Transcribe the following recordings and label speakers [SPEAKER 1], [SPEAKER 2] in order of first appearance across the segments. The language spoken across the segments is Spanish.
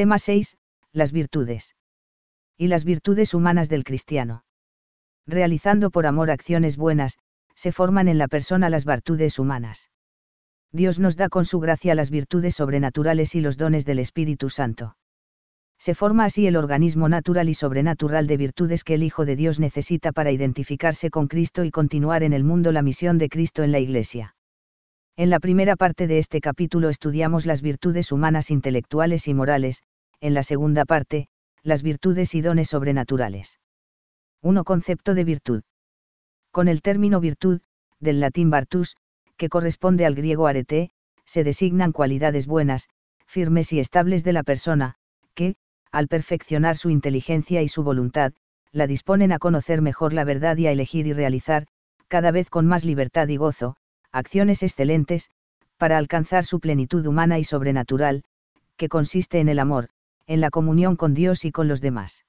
[SPEAKER 1] Tema 6. Las virtudes. Y las virtudes humanas del cristiano. Realizando por amor acciones buenas, se forman en la persona las virtudes humanas. Dios nos da con su gracia las virtudes sobrenaturales y los dones del Espíritu Santo. Se forma así el organismo natural y sobrenatural de virtudes que el Hijo de Dios necesita para identificarse con Cristo y continuar en el mundo la misión de Cristo en la Iglesia. En la primera parte de este capítulo estudiamos las virtudes humanas intelectuales y morales, en la segunda parte, las virtudes y dones sobrenaturales. 1. Concepto de virtud. Con el término virtud, del latín vartus, que corresponde al griego arete, se designan cualidades buenas, firmes y estables de la persona, que, al perfeccionar su inteligencia y su voluntad, la disponen a conocer mejor la verdad y a elegir y realizar, cada vez con más libertad y gozo, acciones excelentes, para alcanzar su plenitud humana y sobrenatural, que consiste en el amor, en la comunión con Dios y con los demás.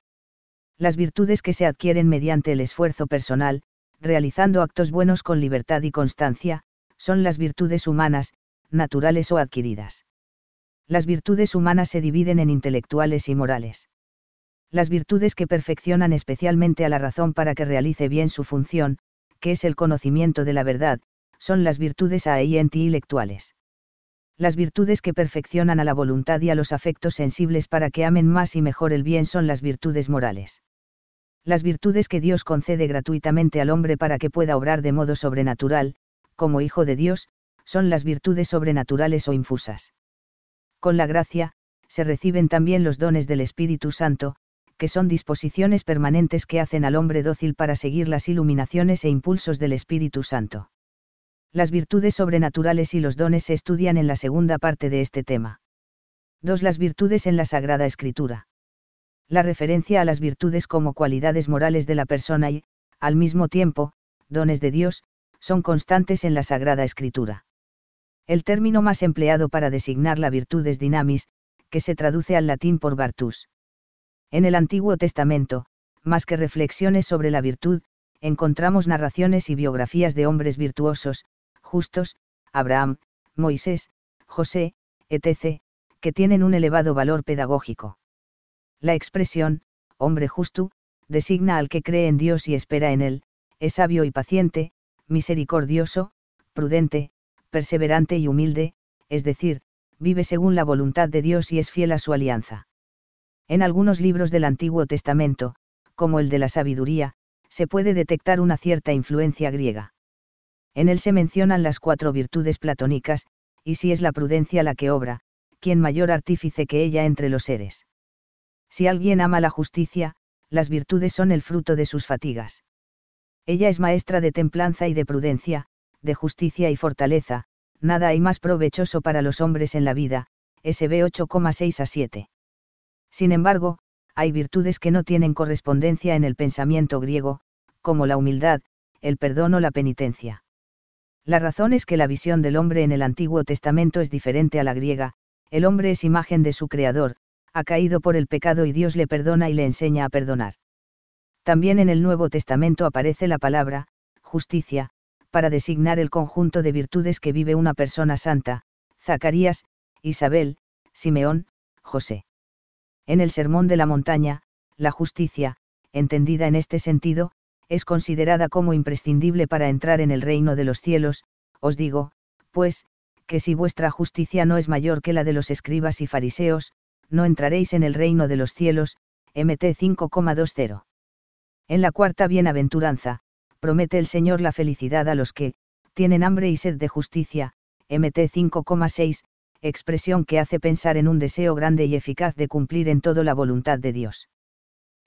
[SPEAKER 1] Las virtudes que se adquieren mediante el esfuerzo personal, realizando actos buenos con libertad y constancia, son las virtudes humanas, naturales o adquiridas. Las virtudes humanas se dividen en intelectuales y morales. Las virtudes que perfeccionan especialmente a la razón para que realice bien su función, que es el conocimiento de la verdad, son las virtudes y intelectuales. Las virtudes que perfeccionan a la voluntad y a los afectos sensibles para que amen más y mejor el bien son las virtudes morales. Las virtudes que Dios concede gratuitamente al hombre para que pueda obrar de modo sobrenatural, como hijo de Dios, son las virtudes sobrenaturales o infusas. Con la gracia, se reciben también los dones del Espíritu Santo, que son disposiciones permanentes que hacen al hombre dócil para seguir las iluminaciones e impulsos del Espíritu Santo. Las virtudes sobrenaturales y los dones se estudian en la segunda parte de este tema. 2. Las virtudes en la Sagrada Escritura. La referencia a las virtudes como cualidades morales de la persona y, al mismo tiempo, dones de Dios, son constantes en la Sagrada Escritura. El término más empleado para designar la virtud es dinamis, que se traduce al latín por virtus. En el Antiguo Testamento, más que reflexiones sobre la virtud, encontramos narraciones y biografías de hombres virtuosos, justos, Abraham, Moisés, José, etc., que tienen un elevado valor pedagógico. La expresión, hombre justo, designa al que cree en Dios y espera en Él, es sabio y paciente, misericordioso, prudente, perseverante y humilde, es decir, vive según la voluntad de Dios y es fiel a su alianza. En algunos libros del Antiguo Testamento, como el de la sabiduría, se puede detectar una cierta influencia griega. En él se mencionan las cuatro virtudes platónicas, y si es la prudencia la que obra, ¿quién mayor artífice que ella entre los seres? Si alguien ama la justicia, las virtudes son el fruto de sus fatigas. Ella es maestra de templanza y de prudencia, de justicia y fortaleza, nada hay más provechoso para los hombres en la vida, SB 8,6 a 7. Sin embargo, hay virtudes que no tienen correspondencia en el pensamiento griego, como la humildad, el perdón o la penitencia. La razón es que la visión del hombre en el Antiguo Testamento es diferente a la griega, el hombre es imagen de su Creador, ha caído por el pecado y Dios le perdona y le enseña a perdonar. También en el Nuevo Testamento aparece la palabra, justicia, para designar el conjunto de virtudes que vive una persona santa, Zacarías, Isabel, Simeón, José. En el Sermón de la Montaña, la justicia, entendida en este sentido, es considerada como imprescindible para entrar en el reino de los cielos, os digo, pues, que si vuestra justicia no es mayor que la de los escribas y fariseos, no entraréis en el reino de los cielos, MT 5,20. En la cuarta bienaventuranza, promete el Señor la felicidad a los que, tienen hambre y sed de justicia, MT 5,6, expresión que hace pensar en un deseo grande y eficaz de cumplir en todo la voluntad de Dios.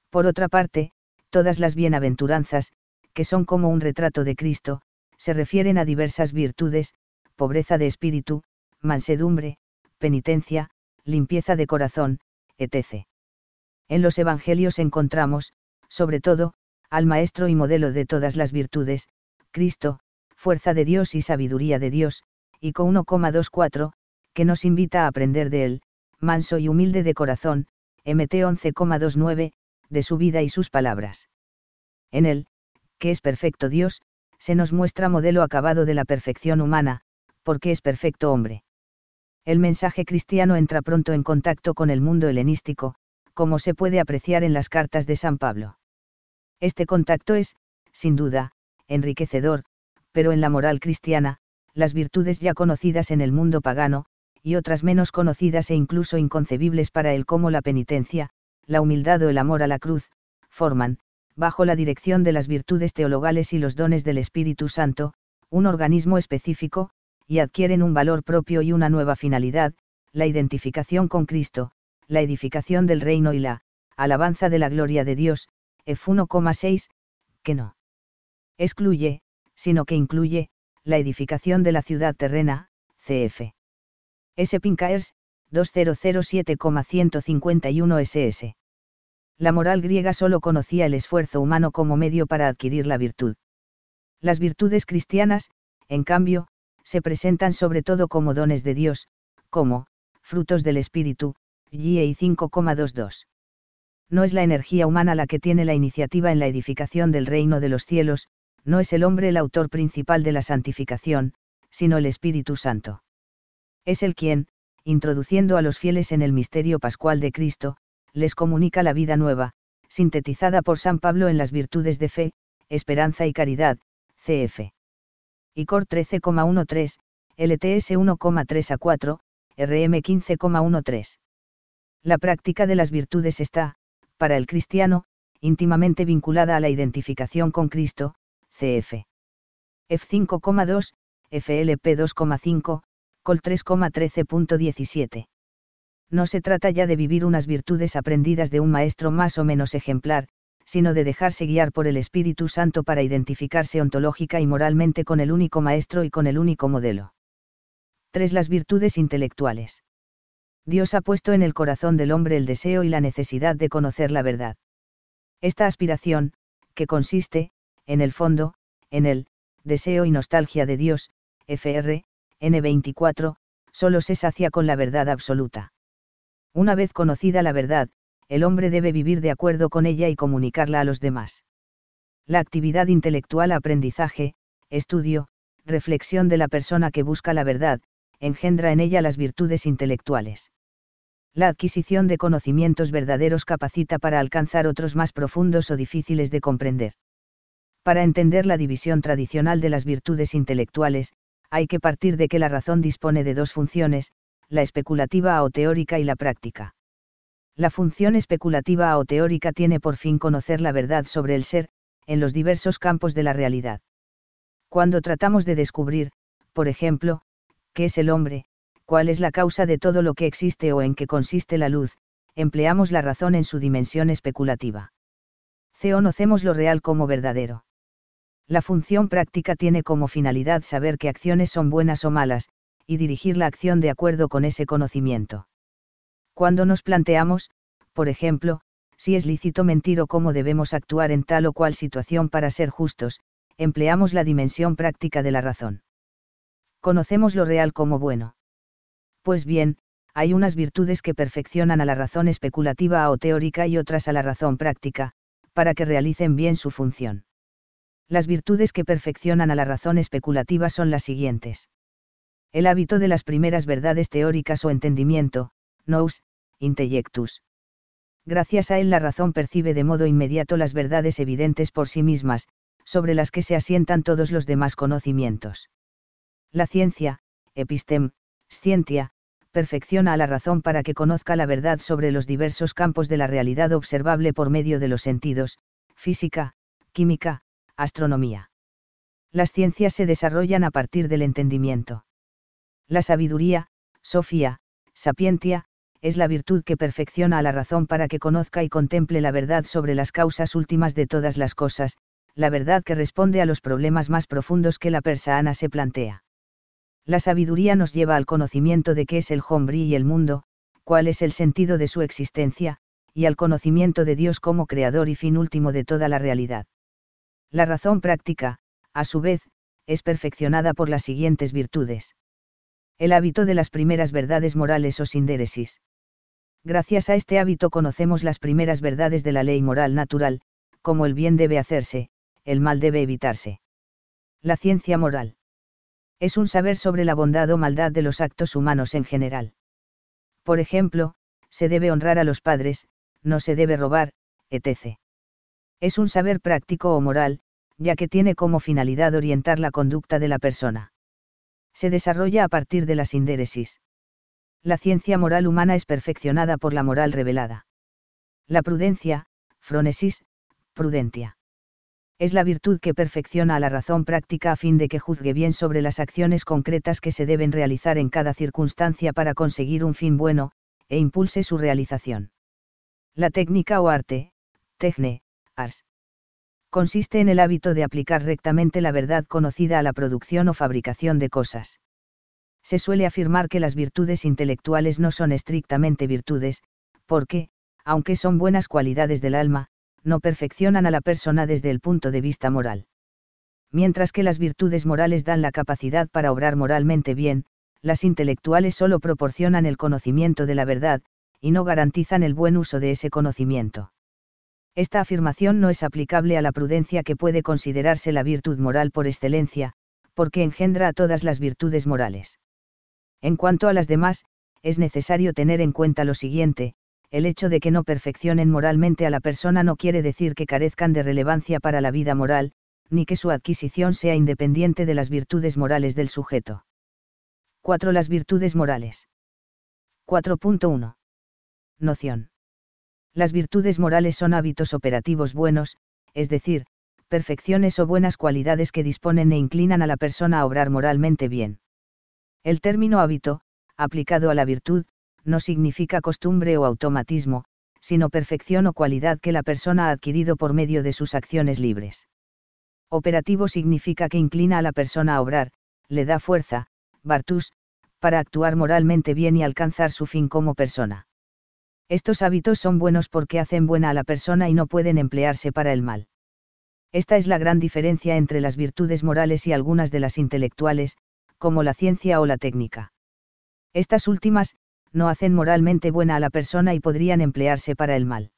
[SPEAKER 1] Por otra parte, todas las bienaventuranzas, que son como un retrato de Cristo, se refieren a diversas virtudes, pobreza de espíritu, mansedumbre, penitencia, limpieza de corazón, etc. En los Evangelios encontramos, sobre todo, al Maestro y modelo de todas las virtudes, Cristo, fuerza de Dios y sabiduría de Dios, y con 1,24, que nos invita a aprender de él, manso y humilde de corazón, MT 11,29, de su vida y sus palabras. En él, que es perfecto Dios, se nos muestra modelo acabado de la perfección humana, porque es perfecto hombre. El mensaje cristiano entra pronto en contacto con el mundo helenístico, como se puede apreciar en las cartas de San Pablo. Este contacto es, sin duda, enriquecedor, pero en la moral cristiana, las virtudes ya conocidas en el mundo pagano, y otras menos conocidas e incluso inconcebibles para él como la penitencia, la humildad o el amor a la cruz, forman, bajo la dirección de las virtudes teologales y los dones del Espíritu Santo, un organismo específico, y adquieren un valor propio y una nueva finalidad, la identificación con Cristo, la edificación del reino y la alabanza de la gloria de Dios, F 1,6, que no excluye, sino que incluye, la edificación de la ciudad terrena, cf. S. 2007,151 ss. La moral griega solo conocía el esfuerzo humano como medio para adquirir la virtud. Las virtudes cristianas, en cambio, se presentan sobre todo como dones de Dios, como, frutos del Espíritu, GI 5,22. No es la energía humana la que tiene la iniciativa en la edificación del reino de los cielos, no es el hombre el autor principal de la santificación, sino el Espíritu Santo. Es el quien, introduciendo a los fieles en el misterio pascual de Cristo, les comunica la vida nueva, sintetizada por San Pablo en las virtudes de fe, esperanza y caridad, cf. ICOR 13,13, LTS 1,3 a 4, RM 15,13. La práctica de las virtudes está, para el cristiano, íntimamente vinculada a la identificación con Cristo, cf. F5,2, FLP 2,5, Col 3,13.17. No se trata ya de vivir unas virtudes aprendidas de un maestro más o menos ejemplar, sino de dejarse guiar por el Espíritu Santo para identificarse ontológica y moralmente con el único maestro y con el único modelo. 3. Las virtudes intelectuales. Dios ha puesto en el corazón del hombre el deseo y la necesidad de conocer la verdad. Esta aspiración, que consiste, en el fondo, en el deseo y nostalgia de Dios, FR, N24, solo se sacia con la verdad absoluta. Una vez conocida la verdad, el hombre debe vivir de acuerdo con ella y comunicarla a los demás. La actividad intelectual aprendizaje, estudio, reflexión de la persona que busca la verdad, engendra en ella las virtudes intelectuales. La adquisición de conocimientos verdaderos capacita para alcanzar otros más profundos o difíciles de comprender. Para entender la división tradicional de las virtudes intelectuales, hay que partir de que la razón dispone de dos funciones, la especulativa o teórica y la práctica. La función especulativa o teórica tiene por fin conocer la verdad sobre el ser, en los diversos campos de la realidad. Cuando tratamos de descubrir, por ejemplo, qué es el hombre, cuál es la causa de todo lo que existe o en qué consiste la luz, empleamos la razón en su dimensión especulativa. Conocemos lo real como verdadero. La función práctica tiene como finalidad saber qué acciones son buenas o malas, y dirigir la acción de acuerdo con ese conocimiento. Cuando nos planteamos, por ejemplo, si es lícito mentir o cómo debemos actuar en tal o cual situación para ser justos, empleamos la dimensión práctica de la razón. Conocemos lo real como bueno. Pues bien, hay unas virtudes que perfeccionan a la razón especulativa o teórica y otras a la razón práctica, para que realicen bien su función. Las virtudes que perfeccionan a la razón especulativa son las siguientes. El hábito de las primeras verdades teóricas o entendimiento, nous, intellectus. Gracias a él la razón percibe de modo inmediato las verdades evidentes por sí mismas, sobre las que se asientan todos los demás conocimientos. La ciencia, epistem, scientia, perfecciona a la razón para que conozca la verdad sobre los diversos campos de la realidad observable por medio de los sentidos, física, química, astronomía. Las ciencias se desarrollan a partir del entendimiento. La sabiduría, sofía, sapientia, es la virtud que perfecciona a la razón para que conozca y contemple la verdad sobre las causas últimas de todas las cosas, la verdad que responde a los problemas más profundos que la persana se plantea. La sabiduría nos lleva al conocimiento de qué es el hombre y el mundo, cuál es el sentido de su existencia, y al conocimiento de Dios como creador y fin último de toda la realidad. La razón práctica, a su vez, es perfeccionada por las siguientes virtudes. El hábito de las primeras verdades morales o sindéresis. Gracias a este hábito conocemos las primeras verdades de la ley moral natural, como el bien debe hacerse, el mal debe evitarse. La ciencia moral. Es un saber sobre la bondad o maldad de los actos humanos en general. Por ejemplo, se debe honrar a los padres, no se debe robar, etc. Es un saber práctico o moral, ya que tiene como finalidad orientar la conducta de la persona. Se desarrolla a partir de la sindéresis. La ciencia moral humana es perfeccionada por la moral revelada. La prudencia, fronesis, prudentia. Es la virtud que perfecciona a la razón práctica a fin de que juzgue bien sobre las acciones concretas que se deben realizar en cada circunstancia para conseguir un fin bueno, e impulse su realización. La técnica o arte, techne, ars. Consiste en el hábito de aplicar rectamente la verdad conocida a la producción o fabricación de cosas. Se suele afirmar que las virtudes intelectuales no son estrictamente virtudes, porque, aunque son buenas cualidades del alma, no perfeccionan a la persona desde el punto de vista moral. Mientras que las virtudes morales dan la capacidad para obrar moralmente bien, las intelectuales solo proporcionan el conocimiento de la verdad, y no garantizan el buen uso de ese conocimiento. Esta afirmación no es aplicable a la prudencia que puede considerarse la virtud moral por excelencia, porque engendra a todas las virtudes morales. En cuanto a las demás, es necesario tener en cuenta lo siguiente, el hecho de que no perfeccionen moralmente a la persona no quiere decir que carezcan de relevancia para la vida moral, ni que su adquisición sea independiente de las virtudes morales del sujeto. 4. Las virtudes morales. 4.1. Noción. Las virtudes morales son hábitos operativos buenos, es decir, perfecciones o buenas cualidades que disponen e inclinan a la persona a obrar moralmente bien. El término hábito, aplicado a la virtud, no significa costumbre o automatismo, sino perfección o cualidad que la persona ha adquirido por medio de sus acciones libres. Operativo significa que inclina a la persona a obrar, le da fuerza, Bartus, para actuar moralmente bien y alcanzar su fin como persona. Estos hábitos son buenos porque hacen buena a la persona y no pueden emplearse para el mal. Esta es la gran diferencia entre las virtudes morales y algunas de las intelectuales, como la ciencia o la técnica. Estas últimas, no hacen moralmente buena a la persona y podrían emplearse para el mal.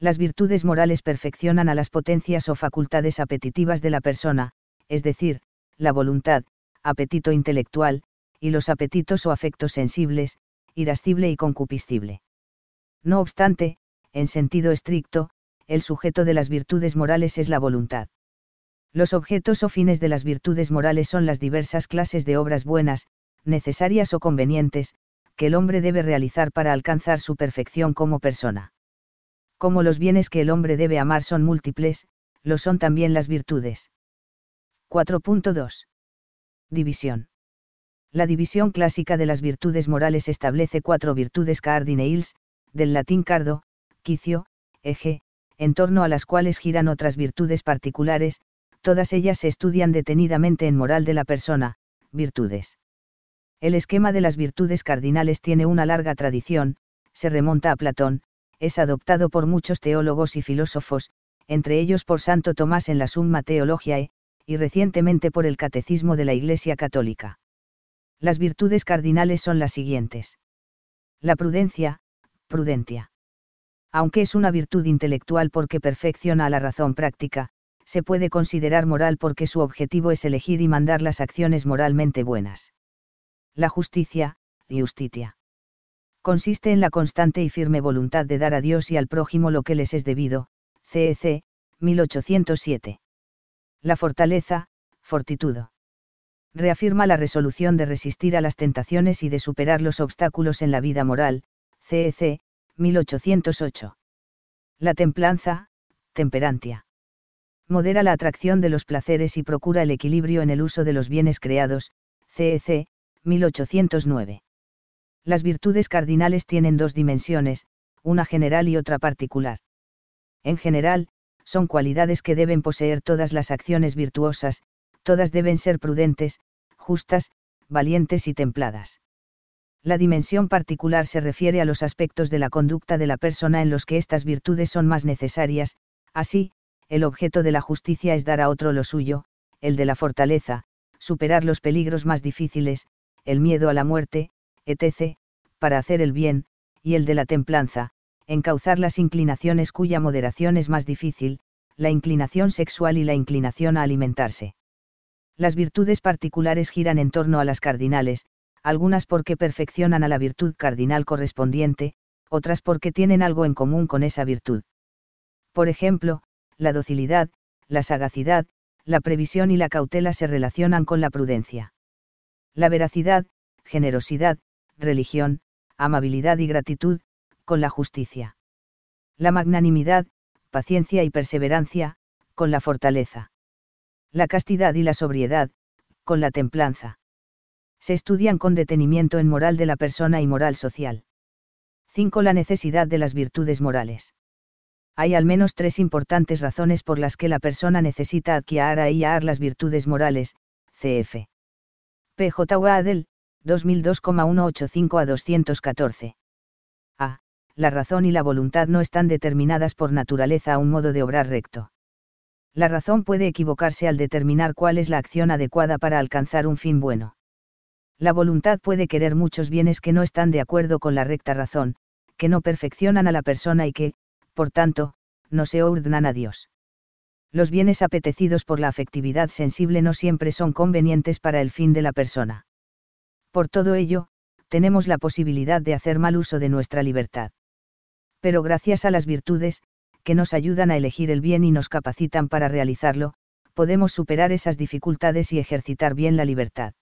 [SPEAKER 1] Las virtudes morales perfeccionan a las potencias o facultades apetitivas de la persona, es decir, la voluntad, apetito intelectual, y los apetitos o afectos sensibles, irascible y concupiscible. No obstante, en sentido estricto, el sujeto de las virtudes morales es la voluntad. Los objetos o fines de las virtudes morales son las diversas clases de obras buenas, necesarias o convenientes, que el hombre debe realizar para alcanzar su perfección como persona. Como los bienes que el hombre debe amar son múltiples, lo son también las virtudes. 4.2. División. La división clásica de las virtudes morales establece cuatro virtudes cardinales, del latín cardo, quicio, eje, en torno a las cuales giran otras virtudes particulares, todas ellas se estudian detenidamente en moral de la persona, virtudes. El esquema de las virtudes cardinales tiene una larga tradición, se remonta a Platón, es adoptado por muchos teólogos y filósofos, entre ellos por Santo Tomás en la Summa Theologiae, y recientemente por el Catecismo de la Iglesia Católica. Las virtudes cardinales son las siguientes. La prudencia, prudentia. Aunque es una virtud intelectual porque perfecciona a la razón práctica, se puede considerar moral porque su objetivo es elegir y mandar las acciones moralmente buenas. La justicia, justitia. Consiste en la constante y firme voluntad de dar a Dios y al prójimo lo que les es debido, CEC, 1807. La fortaleza, fortitudo. Reafirma la resolución de resistir a las tentaciones y de superar los obstáculos en la vida moral, CEC, 1808. La templanza, temperantia. Modera la atracción de los placeres y procura el equilibrio en el uso de los bienes creados, CEC, 1809. Las virtudes cardinales tienen dos dimensiones, una general y otra particular. En general, son cualidades que deben poseer todas las acciones virtuosas, todas deben ser prudentes, justas, valientes y templadas. La dimensión particular se refiere a los aspectos de la conducta de la persona en los que estas virtudes son más necesarias, así, el objeto de la justicia es dar a otro lo suyo, el de la fortaleza, superar los peligros más difíciles, el miedo a la muerte, etc., para hacer el bien, y el de la templanza, encauzar las inclinaciones cuya moderación es más difícil, la inclinación sexual y la inclinación a alimentarse. Las virtudes particulares giran en torno a las cardinales, algunas porque perfeccionan a la virtud cardinal correspondiente, otras porque tienen algo en común con esa virtud. Por ejemplo, la docilidad, la sagacidad, la previsión y la cautela se relacionan con la prudencia. La veracidad, generosidad, religión, amabilidad y gratitud, con la justicia. La magnanimidad, paciencia y perseverancia, con la fortaleza. La castidad y la sobriedad, con la templanza. Se estudian con detenimiento en moral de la persona y moral social. 5. La necesidad de las virtudes morales. Hay al menos tres importantes razones por las que la persona necesita adquirir y ar las virtudes morales, cf. P.J. Adel, 2002,185 a 214. A. La razón y la voluntad no están determinadas por naturaleza a un modo de obrar recto. La razón puede equivocarse al determinar cuál es la acción adecuada para alcanzar un fin bueno. La voluntad puede querer muchos bienes que no están de acuerdo con la recta razón, que no perfeccionan a la persona y que, por tanto, no se ordenan a Dios. Los bienes apetecidos por la afectividad sensible no siempre son convenientes para el fin de la persona. Por todo ello, tenemos la posibilidad de hacer mal uso de nuestra libertad. Pero gracias a las virtudes, que nos ayudan a elegir el bien y nos capacitan para realizarlo, podemos superar esas dificultades y ejercitar bien la libertad.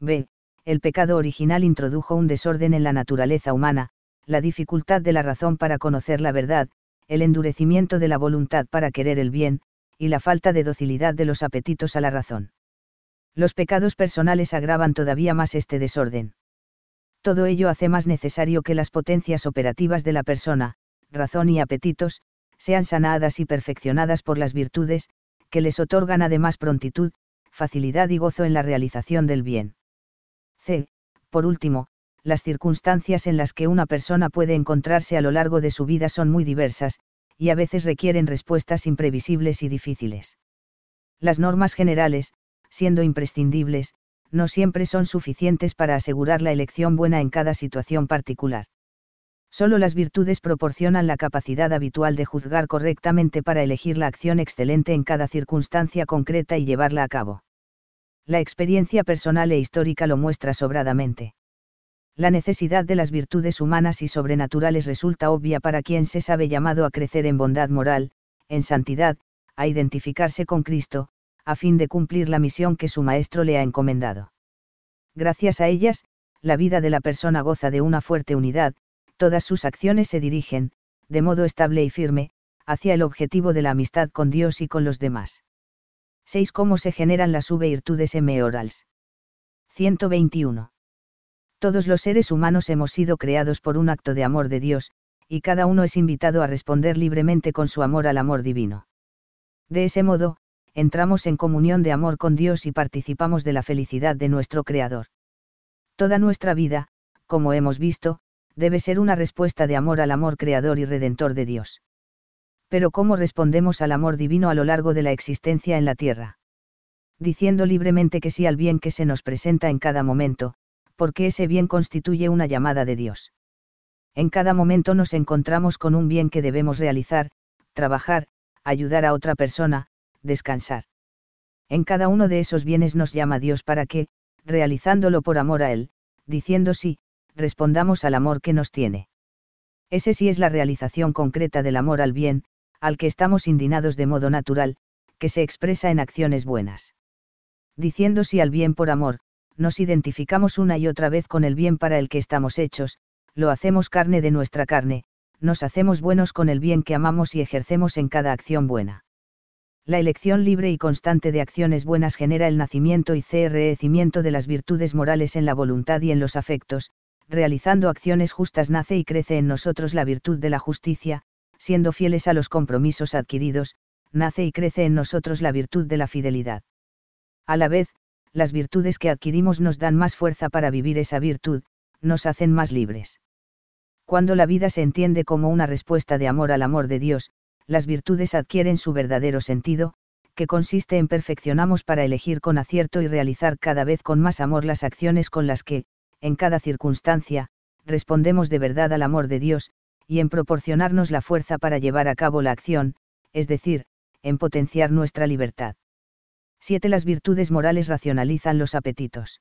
[SPEAKER 1] B. El pecado original introdujo un desorden en la naturaleza humana, la dificultad de la razón para conocer la verdad, el endurecimiento de la voluntad para querer el bien, y la falta de docilidad de los apetitos a la razón. Los pecados personales agravan todavía más este desorden. Todo ello hace más necesario que las potencias operativas de la persona, razón y apetitos, sean sanadas y perfeccionadas por las virtudes, que les otorgan además prontitud, facilidad y gozo en la realización del bien. C. Por último, las circunstancias en las que una persona puede encontrarse a lo largo de su vida son muy diversas, y a veces requieren respuestas imprevisibles y difíciles. Las normas generales, siendo imprescindibles, no siempre son suficientes para asegurar la elección buena en cada situación particular. Solo las virtudes proporcionan la capacidad habitual de juzgar correctamente para elegir la acción excelente en cada circunstancia concreta y llevarla a cabo. La experiencia personal e histórica lo muestra sobradamente. La necesidad de las virtudes humanas y sobrenaturales resulta obvia para quien se sabe llamado a crecer en bondad moral, en santidad, a identificarse con Cristo, a fin de cumplir la misión que su Maestro le ha encomendado. Gracias a ellas, la vida de la persona goza de una fuerte unidad, todas sus acciones se dirigen, de modo estable y firme, hacia el objetivo de la amistad con Dios y con los demás. 6. Cómo se generan las virtudes orals. 121 todos los seres humanos hemos sido creados por un acto de amor de Dios, y cada uno es invitado a responder libremente con su amor al amor divino. De ese modo, entramos en comunión de amor con Dios y participamos de la felicidad de nuestro Creador. Toda nuestra vida, como hemos visto, debe ser una respuesta de amor al amor creador y redentor de Dios. Pero ¿cómo respondemos al amor divino a lo largo de la existencia en la tierra? Diciendo libremente que sí al bien que se nos presenta en cada momento, porque ese bien constituye una llamada de Dios. En cada momento nos encontramos con un bien que debemos realizar, trabajar, ayudar a otra persona, descansar. En cada uno de esos bienes nos llama Dios para que, realizándolo por amor a Él, diciendo sí, respondamos al amor que nos tiene. Ese sí es la realización concreta del amor al bien, al que estamos indignados de modo natural, que se expresa en acciones buenas. Diciendo sí al bien por amor, nos identificamos una y otra vez con el bien para el que estamos hechos, lo hacemos carne de nuestra carne, nos hacemos buenos con el bien que amamos y ejercemos en cada acción buena. La elección libre y constante de acciones buenas genera el nacimiento y crecimiento de las virtudes morales en la voluntad y en los afectos, realizando acciones justas nace y crece en nosotros la virtud de la justicia, siendo fieles a los compromisos adquiridos, nace y crece en nosotros la virtud de la fidelidad. A la vez, las virtudes que adquirimos nos dan más fuerza para vivir esa virtud, nos hacen más libres. Cuando la vida se entiende como una respuesta de amor al amor de Dios, las virtudes adquieren su verdadero sentido, que consiste en perfeccionamos para elegir con acierto y realizar cada vez con más amor las acciones con las que, en cada circunstancia, respondemos de verdad al amor de Dios, y en proporcionarnos la fuerza para llevar a cabo la acción, es decir, en potenciar nuestra libertad. 7. Las virtudes morales racionalizan los apetitos.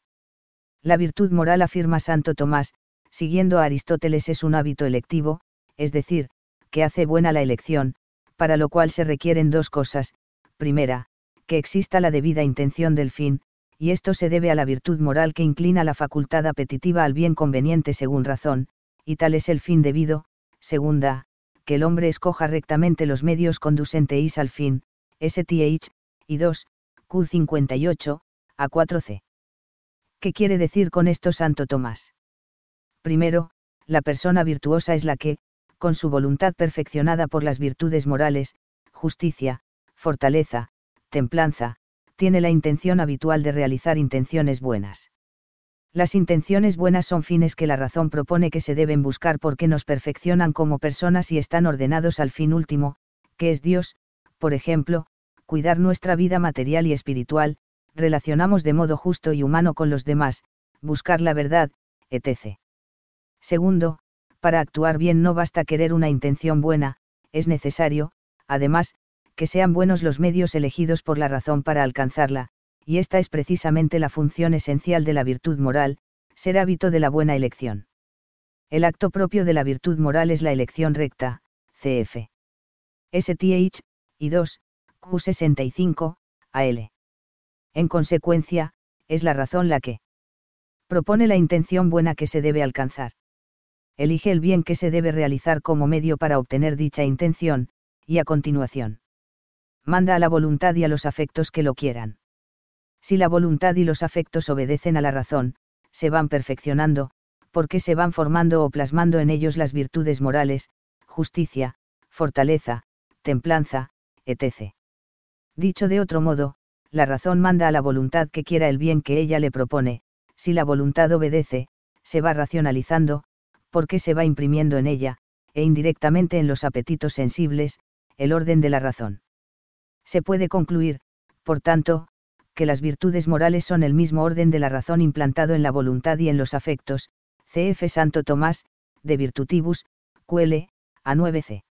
[SPEAKER 1] La virtud moral, afirma Santo Tomás, siguiendo a Aristóteles, es un hábito electivo, es decir, que hace buena la elección, para lo cual se requieren dos cosas, primera, que exista la debida intención del fin, y esto se debe a la virtud moral que inclina la facultad apetitiva al bien conveniente según razón, y tal es el fin debido, segunda, que el hombre escoja rectamente los medios conducentes al fin, STH, y 2, Q58, a 4C. ¿Qué quiere decir con esto Santo Tomás? Primero, la persona virtuosa es la que, con su voluntad perfeccionada por las virtudes morales, justicia, fortaleza, templanza, tiene la intención habitual de realizar intenciones buenas. Las intenciones buenas son fines que la razón propone que se deben buscar porque nos perfeccionan como personas y están ordenados al fin último, que es Dios, por ejemplo, cuidar nuestra vida material y espiritual, relacionamos de modo justo y humano con los demás, buscar la verdad, etc. Segundo, para actuar bien no basta querer una intención buena, es necesario, además, que sean buenos los medios elegidos por la razón para alcanzarla, y esta es precisamente la función esencial de la virtud moral, ser hábito de la buena elección. El acto propio de la virtud moral es la elección recta, cf. STH, y 2, Q65, AL. En consecuencia, es la razón la que propone la intención buena que se debe alcanzar. Elige el bien que se debe realizar como medio para obtener dicha intención, y a continuación. Manda a la voluntad y a los afectos que lo quieran. Si la voluntad y los afectos obedecen a la razón, se van perfeccionando, porque se van formando o plasmando en ellos las virtudes morales, justicia, fortaleza, templanza, etc. Dicho de otro modo, la razón manda a la voluntad que quiera el bien que ella le propone, si la voluntad obedece, se va racionalizando, porque se va imprimiendo en ella, e indirectamente en los apetitos sensibles, el orden de la razón. Se puede concluir, por tanto, que las virtudes morales son el mismo orden de la razón implantado en la voluntad y en los afectos, cf. Santo Tomás, de Virtutibus, QL, a 9c.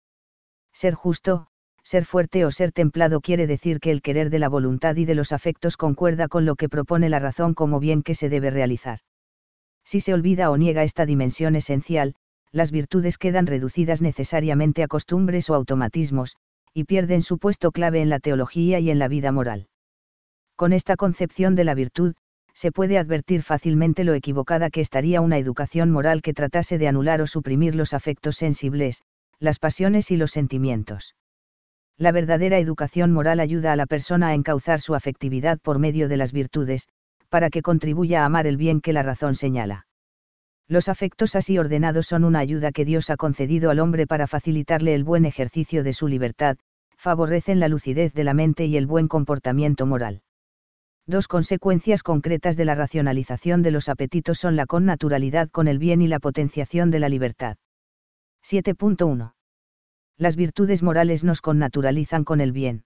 [SPEAKER 1] Ser justo, ser fuerte o ser templado quiere decir que el querer de la voluntad y de los afectos concuerda con lo que propone la razón como bien que se debe realizar. Si se olvida o niega esta dimensión esencial, las virtudes quedan reducidas necesariamente a costumbres o automatismos, y pierden su puesto clave en la teología y en la vida moral. Con esta concepción de la virtud, se puede advertir fácilmente lo equivocada que estaría una educación moral que tratase de anular o suprimir los afectos sensibles, las pasiones y los sentimientos. La verdadera educación moral ayuda a la persona a encauzar su afectividad por medio de las virtudes, para que contribuya a amar el bien que la razón señala. Los afectos así ordenados son una ayuda que Dios ha concedido al hombre para facilitarle el buen ejercicio de su libertad, favorecen la lucidez de la mente y el buen comportamiento moral. Dos consecuencias concretas de la racionalización de los apetitos son la connaturalidad con el bien y la potenciación de la libertad. 7.1 las virtudes morales nos connaturalizan con el bien.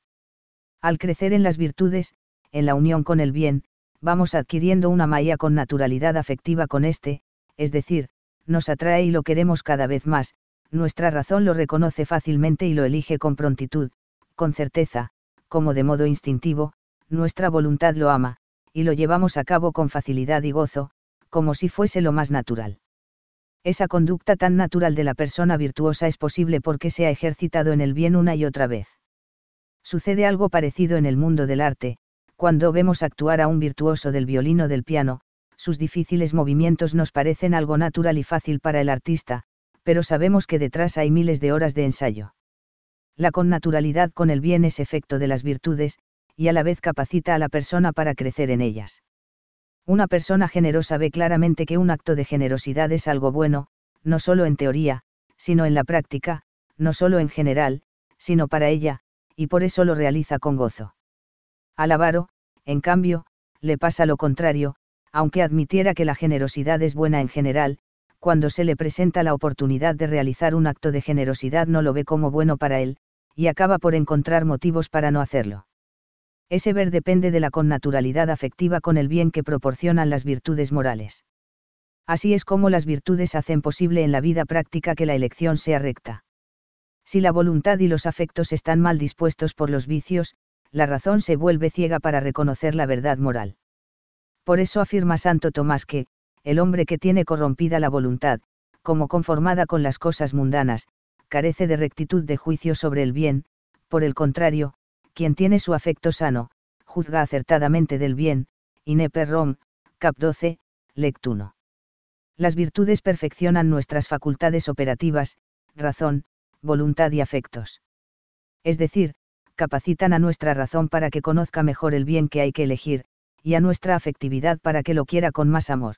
[SPEAKER 1] Al crecer en las virtudes, en la unión con el bien, vamos adquiriendo una maía con naturalidad afectiva con éste, es decir, nos atrae y lo queremos cada vez más, nuestra razón lo reconoce fácilmente y lo elige con prontitud, con certeza, como de modo instintivo, nuestra voluntad lo ama, y lo llevamos a cabo con facilidad y gozo, como si fuese lo más natural. Esa conducta tan natural de la persona virtuosa es posible porque se ha ejercitado en el bien una y otra vez. Sucede algo parecido en el mundo del arte, cuando vemos actuar a un virtuoso del violín o del piano, sus difíciles movimientos nos parecen algo natural y fácil para el artista, pero sabemos que detrás hay miles de horas de ensayo. La connaturalidad con el bien es efecto de las virtudes, y a la vez capacita a la persona para crecer en ellas. Una persona generosa ve claramente que un acto de generosidad es algo bueno, no solo en teoría, sino en la práctica, no solo en general, sino para ella, y por eso lo realiza con gozo. Al avaro, en cambio, le pasa lo contrario, aunque admitiera que la generosidad es buena en general, cuando se le presenta la oportunidad de realizar un acto de generosidad no lo ve como bueno para él, y acaba por encontrar motivos para no hacerlo. Ese ver depende de la connaturalidad afectiva con el bien que proporcionan las virtudes morales. Así es como las virtudes hacen posible en la vida práctica que la elección sea recta. Si la voluntad y los afectos están mal dispuestos por los vicios, la razón se vuelve ciega para reconocer la verdad moral. Por eso afirma Santo Tomás que, el hombre que tiene corrompida la voluntad, como conformada con las cosas mundanas, carece de rectitud de juicio sobre el bien, por el contrario, quien tiene su afecto sano, juzga acertadamente del bien, Ine Rom, cap 12, lect 1. Las virtudes perfeccionan nuestras facultades operativas, razón, voluntad y afectos. Es decir, capacitan a nuestra razón para que conozca mejor el bien que hay que elegir, y a nuestra afectividad para que lo quiera con más amor.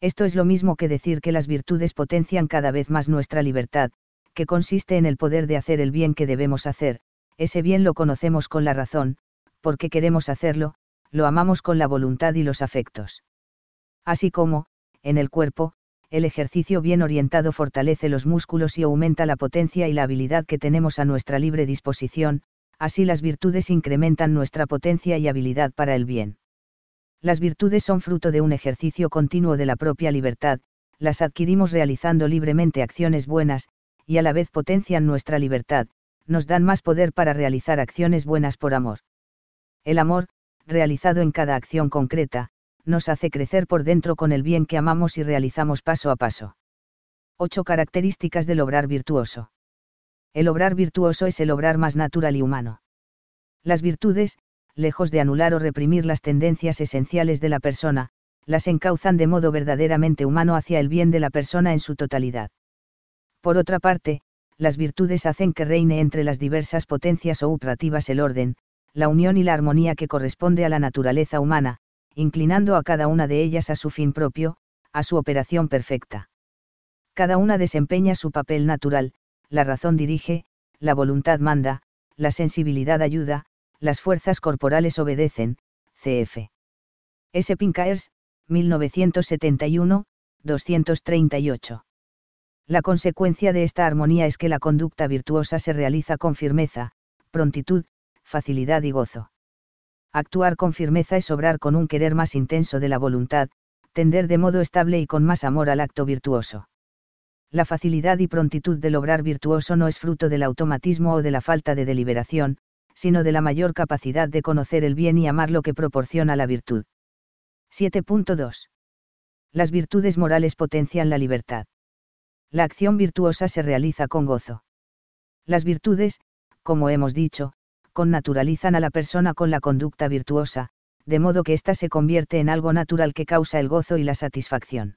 [SPEAKER 1] Esto es lo mismo que decir que las virtudes potencian cada vez más nuestra libertad, que consiste en el poder de hacer el bien que debemos hacer, ese bien lo conocemos con la razón, porque queremos hacerlo, lo amamos con la voluntad y los afectos. Así como, en el cuerpo, el ejercicio bien orientado fortalece los músculos y aumenta la potencia y la habilidad que tenemos a nuestra libre disposición, así las virtudes incrementan nuestra potencia y habilidad para el bien. Las virtudes son fruto de un ejercicio continuo de la propia libertad, las adquirimos realizando libremente acciones buenas, y a la vez potencian nuestra libertad, nos dan más poder para realizar acciones buenas por amor. El amor, realizado en cada acción concreta, nos hace crecer por dentro con el bien que amamos y realizamos paso a paso. 8 características del obrar virtuoso. El obrar virtuoso es el obrar más natural y humano. Las virtudes, lejos de anular o reprimir las tendencias esenciales de la persona, las encauzan de modo verdaderamente humano hacia el bien de la persona en su totalidad. Por otra parte, las virtudes hacen que reine entre las diversas potencias o operativas el orden, la unión y la armonía que corresponde a la naturaleza humana, inclinando a cada una de ellas a su fin propio, a su operación perfecta. Cada una desempeña su papel natural, la razón dirige, la voluntad manda, la sensibilidad ayuda, las fuerzas corporales obedecen, cf. S. Pincaers, 1971, 238. La consecuencia de esta armonía es que la conducta virtuosa se realiza con firmeza, prontitud, facilidad y gozo. Actuar con firmeza es obrar con un querer más intenso de la voluntad, tender de modo estable y con más amor al acto virtuoso. La facilidad y prontitud del obrar virtuoso no es fruto del automatismo o de la falta de deliberación, sino de la mayor capacidad de conocer el bien y amar lo que proporciona la virtud. 7.2. Las virtudes morales potencian la libertad. La acción virtuosa se realiza con gozo. Las virtudes, como hemos dicho, connaturalizan a la persona con la conducta virtuosa, de modo que ésta se convierte en algo natural que causa el gozo y la satisfacción.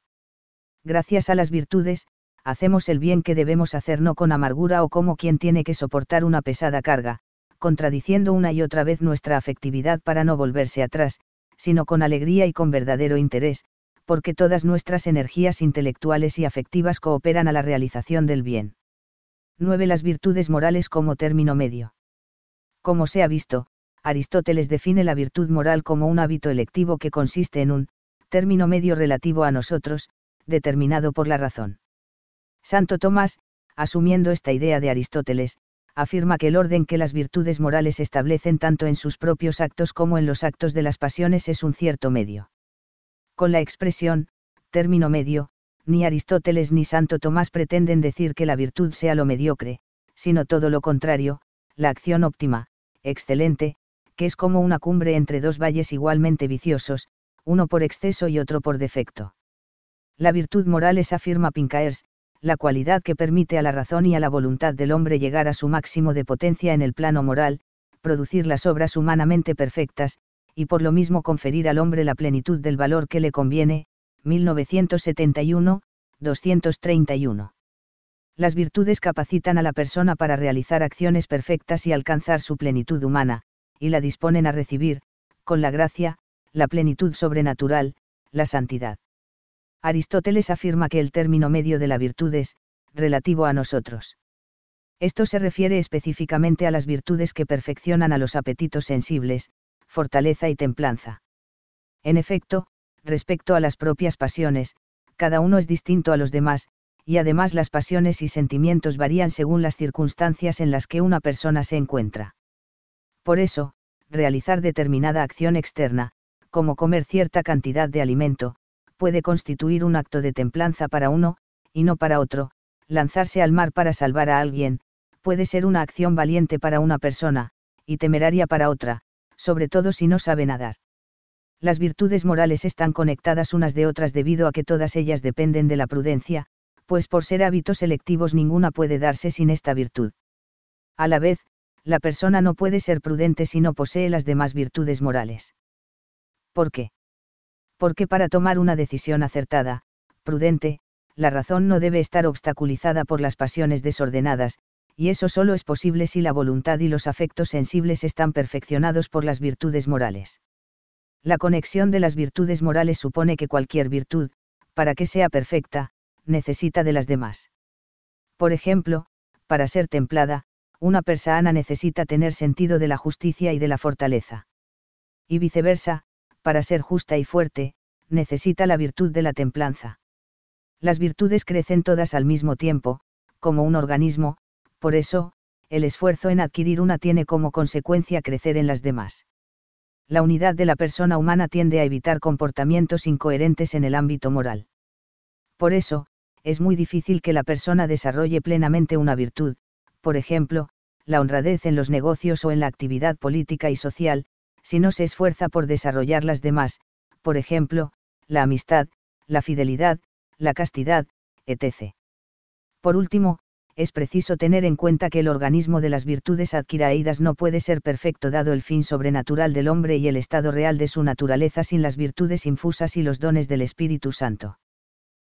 [SPEAKER 1] Gracias a las virtudes, hacemos el bien que debemos hacer no con amargura o como quien tiene que soportar una pesada carga, contradiciendo una y otra vez nuestra afectividad para no volverse atrás, sino con alegría y con verdadero interés, porque todas nuestras energías intelectuales y afectivas cooperan a la realización del bien. 9. Las virtudes morales como término medio. Como se ha visto, Aristóteles define la virtud moral como un hábito electivo que consiste en un término medio relativo a nosotros, determinado por la razón. Santo Tomás, asumiendo esta idea de Aristóteles, afirma que el orden que las virtudes morales establecen tanto en sus propios actos como en los actos de las pasiones es un cierto medio. Con la expresión, término medio, ni Aristóteles ni Santo Tomás pretenden decir que la virtud sea lo mediocre, sino todo lo contrario, la acción óptima, excelente, que es como una cumbre entre dos valles igualmente viciosos, uno por exceso y otro por defecto. La virtud moral es, afirma Pincaers, la cualidad que permite a la razón y a la voluntad del hombre llegar a su máximo de potencia en el plano moral, producir las obras humanamente perfectas, y por lo mismo conferir al hombre la plenitud del valor que le conviene. 1971, 231. Las virtudes capacitan a la persona para realizar acciones perfectas y alcanzar su plenitud humana, y la disponen a recibir, con la gracia, la plenitud sobrenatural, la santidad. Aristóteles afirma que el término medio de la virtud es, relativo a nosotros. Esto se refiere específicamente a las virtudes que perfeccionan a los apetitos sensibles, fortaleza y templanza. En efecto, respecto a las propias pasiones, cada uno es distinto a los demás, y además las pasiones y sentimientos varían según las circunstancias en las que una persona se encuentra. Por eso, realizar determinada acción externa, como comer cierta cantidad de alimento, puede constituir un acto de templanza para uno, y no para otro, lanzarse al mar para salvar a alguien, puede ser una acción valiente para una persona, y temeraria para otra, sobre todo si no sabe nadar. Las virtudes morales están conectadas unas de otras debido a que todas ellas dependen de la prudencia, pues por ser hábitos selectivos ninguna puede darse sin esta virtud. A la vez, la persona no puede ser prudente si no posee las demás virtudes morales. ¿Por qué? Porque para tomar una decisión acertada, prudente, la razón no debe estar obstaculizada por las pasiones desordenadas, y eso solo es posible si la voluntad y los afectos sensibles están perfeccionados por las virtudes morales. La conexión de las virtudes morales supone que cualquier virtud, para que sea perfecta, necesita de las demás. Por ejemplo, para ser templada, una persona necesita tener sentido de la justicia y de la fortaleza. Y viceversa, para ser justa y fuerte, necesita la virtud de la templanza. Las virtudes crecen todas al mismo tiempo, como un organismo, por eso, el esfuerzo en adquirir una tiene como consecuencia crecer en las demás. La unidad de la persona humana tiende a evitar comportamientos incoherentes en el ámbito moral. Por eso, es muy difícil que la persona desarrolle plenamente una virtud, por ejemplo, la honradez en los negocios o en la actividad política y social, si no se esfuerza por desarrollar las demás, por ejemplo, la amistad, la fidelidad, la castidad, etc. Por último, es preciso tener en cuenta que el organismo de las virtudes adquiraídas no puede ser perfecto dado el fin sobrenatural del hombre y el estado real de su naturaleza sin las virtudes infusas y los dones del Espíritu Santo.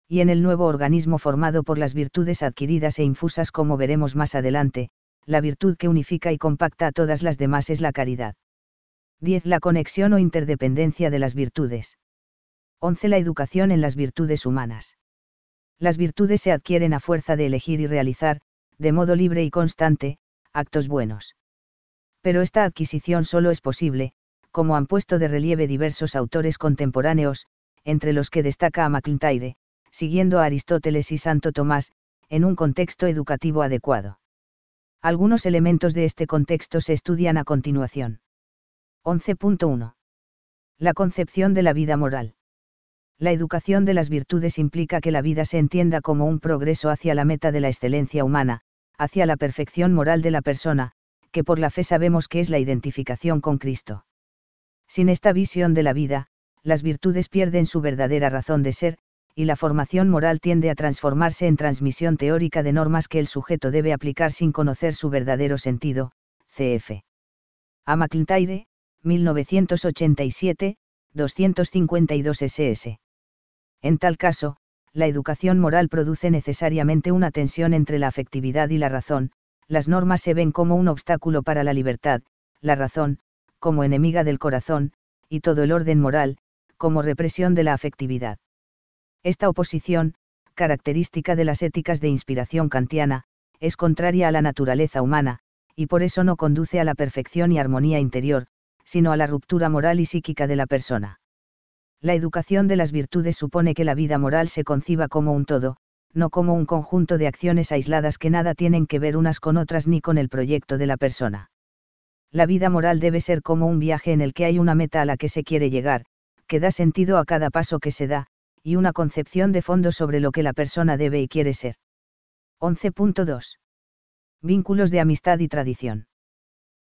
[SPEAKER 1] Y en el nuevo organismo formado por las virtudes adquiridas e infusas como veremos más adelante, la virtud que unifica y compacta a todas las demás es la caridad. 10. La conexión o interdependencia de las virtudes. 11. La educación en las virtudes humanas. Las virtudes se adquieren a fuerza de elegir y realizar, de modo libre y constante, actos buenos. Pero esta adquisición solo es posible, como han puesto de relieve diversos autores contemporáneos, entre los que destaca a MacIntyre, siguiendo a Aristóteles y Santo Tomás, en un contexto educativo adecuado. Algunos elementos de este contexto se estudian a continuación. 11.1. La concepción de la vida moral la educación de las virtudes implica que la vida se entienda como un progreso hacia la meta de la excelencia humana, hacia la perfección moral de la persona, que por la fe sabemos que es la identificación con Cristo. Sin esta visión de la vida, las virtudes pierden su verdadera razón de ser, y la formación moral tiende a transformarse en transmisión teórica de normas que el sujeto debe aplicar sin conocer su verdadero sentido, cf. A McIntyre, 1987, 252 ss. En tal caso, la educación moral produce necesariamente una tensión entre la afectividad y la razón, las normas se ven como un obstáculo para la libertad, la razón, como enemiga del corazón, y todo el orden moral, como represión de la afectividad. Esta oposición, característica de las éticas de inspiración kantiana, es contraria a la naturaleza humana, y por eso no conduce a la perfección y armonía interior, sino a la ruptura moral y psíquica de la persona. La educación de las virtudes supone que la vida moral se conciba como un todo, no como un conjunto de acciones aisladas que nada tienen que ver unas con otras ni con el proyecto de la persona. La vida moral debe ser como un viaje en el que hay una meta a la que se quiere llegar, que da sentido a cada paso que se da, y una concepción de fondo sobre lo que la persona debe y quiere ser. 11.2. Vínculos de amistad y tradición.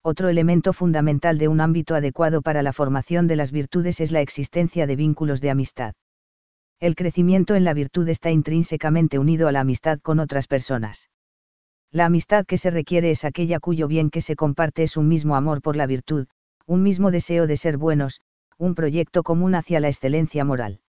[SPEAKER 1] Otro elemento fundamental de un ámbito adecuado para la formación de las virtudes es la existencia de vínculos de amistad. El crecimiento en la virtud está intrínsecamente unido a la amistad con otras personas. La amistad que se requiere es aquella cuyo bien que se comparte es un mismo amor por la virtud, un mismo deseo de ser buenos, un proyecto común hacia la excelencia moral.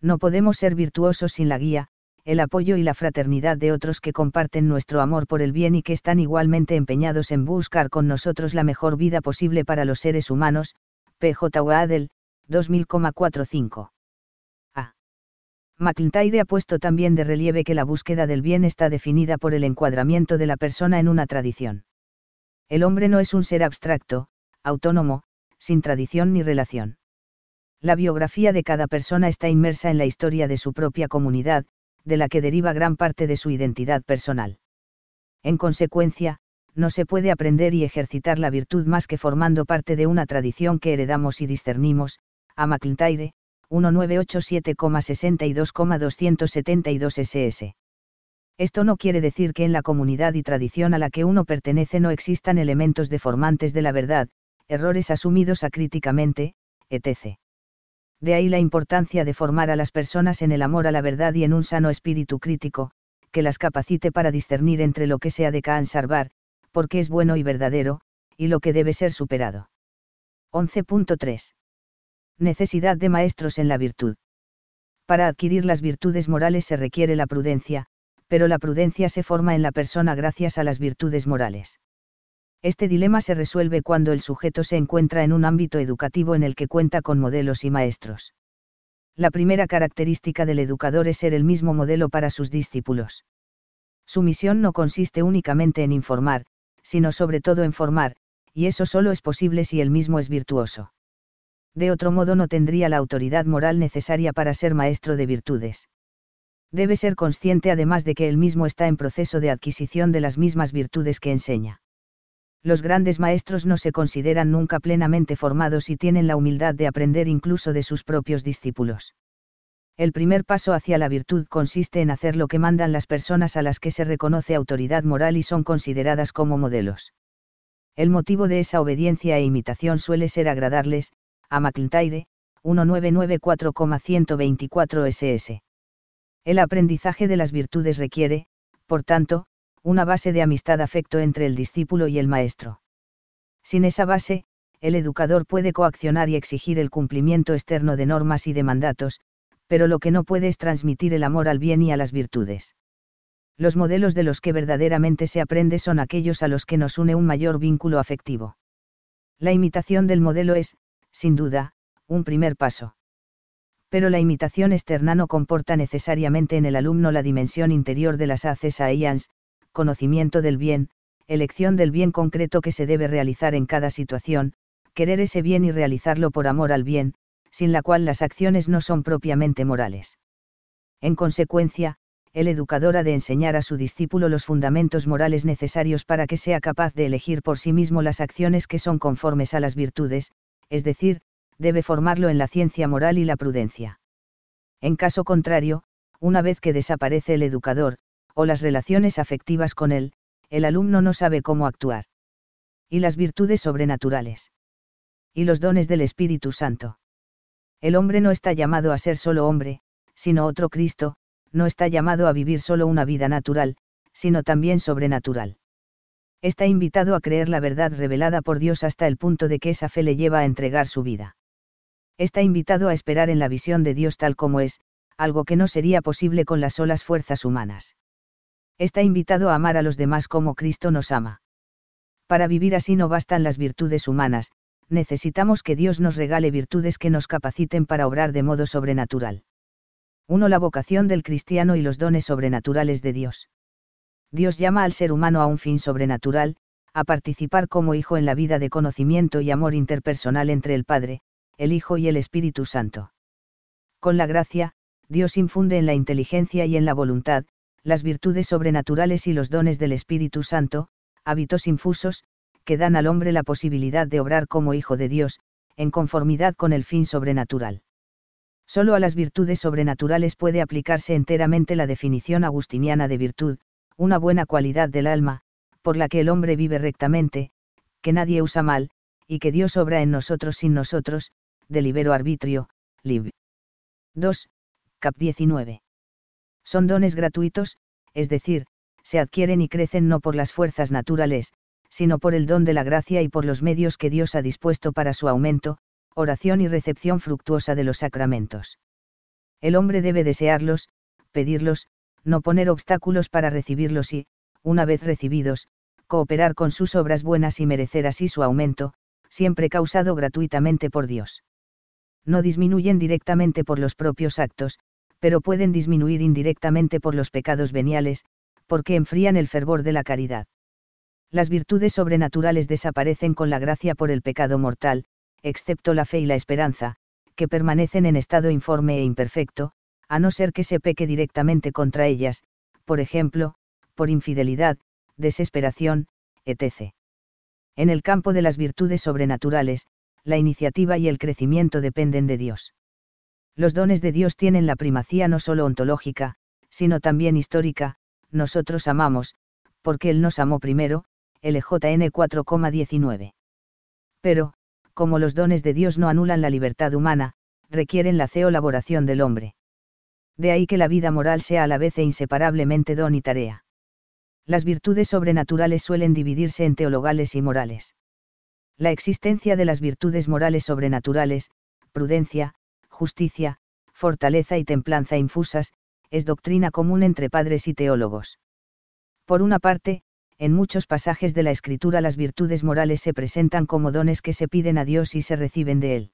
[SPEAKER 1] No podemos ser virtuosos sin la guía, el apoyo y la fraternidad de otros que comparten nuestro amor por el bien y que están igualmente empeñados en buscar con nosotros la mejor vida posible para los seres humanos, P.J. Wadel, 2000,45. A. McIntyre ha puesto también de relieve que la búsqueda del bien está definida por el encuadramiento de la persona en una tradición. El hombre no es un ser abstracto, autónomo, sin tradición ni relación. La biografía de cada persona está inmersa en la historia de su propia comunidad, de la que deriva gran parte de su identidad personal. En consecuencia, no se puede aprender y ejercitar la virtud más que formando parte de una tradición que heredamos y discernimos, a McIntyre, 1987,62,272 ss. Esto no quiere decir que en la comunidad y tradición a la que uno pertenece no existan elementos deformantes de la verdad, errores asumidos acríticamente, etc. De ahí la importancia de formar a las personas en el amor a la verdad y en un sano espíritu crítico, que las capacite para discernir entre lo que sea de Kaan porque es bueno y verdadero, y lo que debe ser superado. 11.3. Necesidad de maestros en la virtud. Para adquirir las virtudes morales se requiere la prudencia, pero la prudencia se forma en la persona gracias a las virtudes morales. Este dilema se resuelve cuando el sujeto se encuentra en un ámbito educativo en el que cuenta con modelos y maestros. La primera característica del educador es ser el mismo modelo para sus discípulos. Su misión no consiste únicamente en informar, sino sobre todo en formar, y eso solo es posible si él mismo es virtuoso. De otro modo no tendría la autoridad moral necesaria para ser maestro de virtudes debe ser consciente además de que él mismo está en proceso de adquisición de las mismas virtudes que enseña. Los grandes maestros no se consideran nunca plenamente formados y tienen la humildad de aprender incluso de sus propios discípulos. El primer paso hacia la virtud consiste en hacer lo que mandan las personas a las que se reconoce autoridad moral y son consideradas como modelos. El motivo de esa obediencia e imitación suele ser agradarles, a McIntyre, 1994,124 ss. El aprendizaje de las virtudes requiere, por tanto, una base de amistad-afecto entre el discípulo y el maestro. Sin esa base, el educador puede coaccionar y exigir el cumplimiento externo de normas y de mandatos, pero lo que no puede es transmitir el amor al bien y a las virtudes. Los modelos de los que verdaderamente se aprende son aquellos a los que nos une un mayor vínculo afectivo. La imitación del modelo es, sin duda, un primer paso pero la imitación externa no comporta necesariamente en el alumno la dimensión interior de las haces a conocimiento del bien, elección del bien concreto que se debe realizar en cada situación, querer ese bien y realizarlo por amor al bien, sin la cual las acciones no son propiamente morales. En consecuencia, el educador ha de enseñar a su discípulo los fundamentos morales necesarios para que sea capaz de elegir por sí mismo las acciones que son conformes a las virtudes, es decir, debe formarlo en la ciencia moral y la prudencia. En caso contrario, una vez que desaparece el educador, o las relaciones afectivas con él, el alumno no sabe cómo actuar. Y las virtudes sobrenaturales. Y los dones del Espíritu Santo. El hombre no está llamado a ser solo hombre, sino otro Cristo, no está llamado a vivir solo una vida natural, sino también sobrenatural. Está invitado a creer la verdad revelada por Dios hasta el punto de que esa fe le lleva a entregar su vida está invitado a esperar en la visión de Dios tal como es, algo que no sería posible con las solas fuerzas humanas. Está invitado a amar a los demás como Cristo nos ama. Para vivir así no bastan las virtudes humanas, necesitamos que Dios nos regale virtudes que nos capaciten para obrar de modo sobrenatural. 1. La vocación del cristiano y los dones sobrenaturales de Dios. Dios llama al ser humano a un fin sobrenatural, a participar como hijo en la vida de conocimiento y amor interpersonal entre el Padre, el Hijo y el Espíritu Santo. Con la gracia, Dios infunde en la inteligencia y en la voluntad, las virtudes sobrenaturales y los dones del Espíritu Santo, hábitos infusos, que dan al hombre la posibilidad de obrar como hijo de Dios, en conformidad con el fin sobrenatural. Solo a las virtudes sobrenaturales puede aplicarse enteramente la definición agustiniana de virtud, una buena cualidad del alma, por la que el hombre vive rectamente, que nadie usa mal, y que Dios obra en nosotros sin nosotros, de libero arbitrio, lib. 2. Cap 19. Son dones gratuitos, es decir, se adquieren y crecen no por las fuerzas naturales, sino por el don de la gracia y por los medios que Dios ha dispuesto para su aumento, oración y recepción fructuosa de los sacramentos. El hombre debe desearlos, pedirlos, no poner obstáculos para recibirlos y, una vez recibidos, cooperar con sus obras buenas y merecer así su aumento, siempre causado gratuitamente por Dios no disminuyen directamente por los propios actos, pero pueden disminuir indirectamente por los pecados veniales, porque enfrían el fervor de la caridad. Las virtudes sobrenaturales desaparecen con la gracia por el pecado mortal, excepto la fe y la esperanza, que permanecen en estado informe e imperfecto, a no ser que se peque directamente contra ellas, por ejemplo, por infidelidad, desesperación, etc. En el campo de las virtudes sobrenaturales, la iniciativa y el crecimiento dependen de Dios. Los dones de Dios tienen la primacía no solo ontológica, sino también histórica, nosotros amamos, porque Él nos amó primero, LJN 4,19. Pero, como los dones de Dios no anulan la libertad humana, requieren la ceolaboración del hombre. De ahí que la vida moral sea a la vez e inseparablemente don y tarea. Las virtudes sobrenaturales suelen dividirse en teologales y morales. La existencia de las virtudes morales sobrenaturales, prudencia, justicia, fortaleza y templanza infusas, es doctrina común entre padres y teólogos. Por una parte, en muchos pasajes de la Escritura las virtudes morales se presentan como dones que se piden a Dios y se reciben de Él.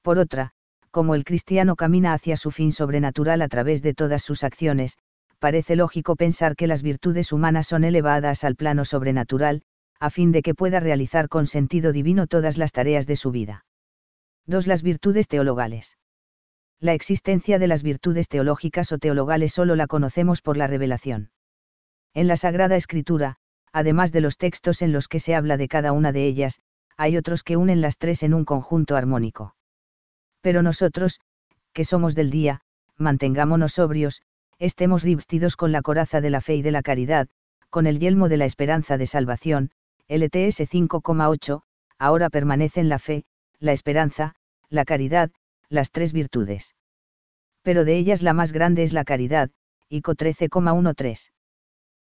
[SPEAKER 1] Por otra, como el cristiano camina hacia su fin sobrenatural a través de todas sus acciones, parece lógico pensar que las virtudes humanas son elevadas al plano sobrenatural, a fin de que pueda realizar con sentido divino todas las tareas de su vida. 2. Las virtudes teologales. La existencia de las virtudes teológicas o teologales solo la conocemos por la revelación. En la Sagrada Escritura, además de los textos en los que se habla de cada una de ellas, hay otros que unen las tres en un conjunto armónico. Pero nosotros, que somos del día, mantengámonos sobrios, estemos revestidos con la coraza de la fe y de la caridad, con el yelmo de la esperanza de salvación, LTS 5,8, ahora permanecen la fe, la esperanza, la caridad, las tres virtudes. Pero de ellas la más grande es la caridad, ICO 13,13.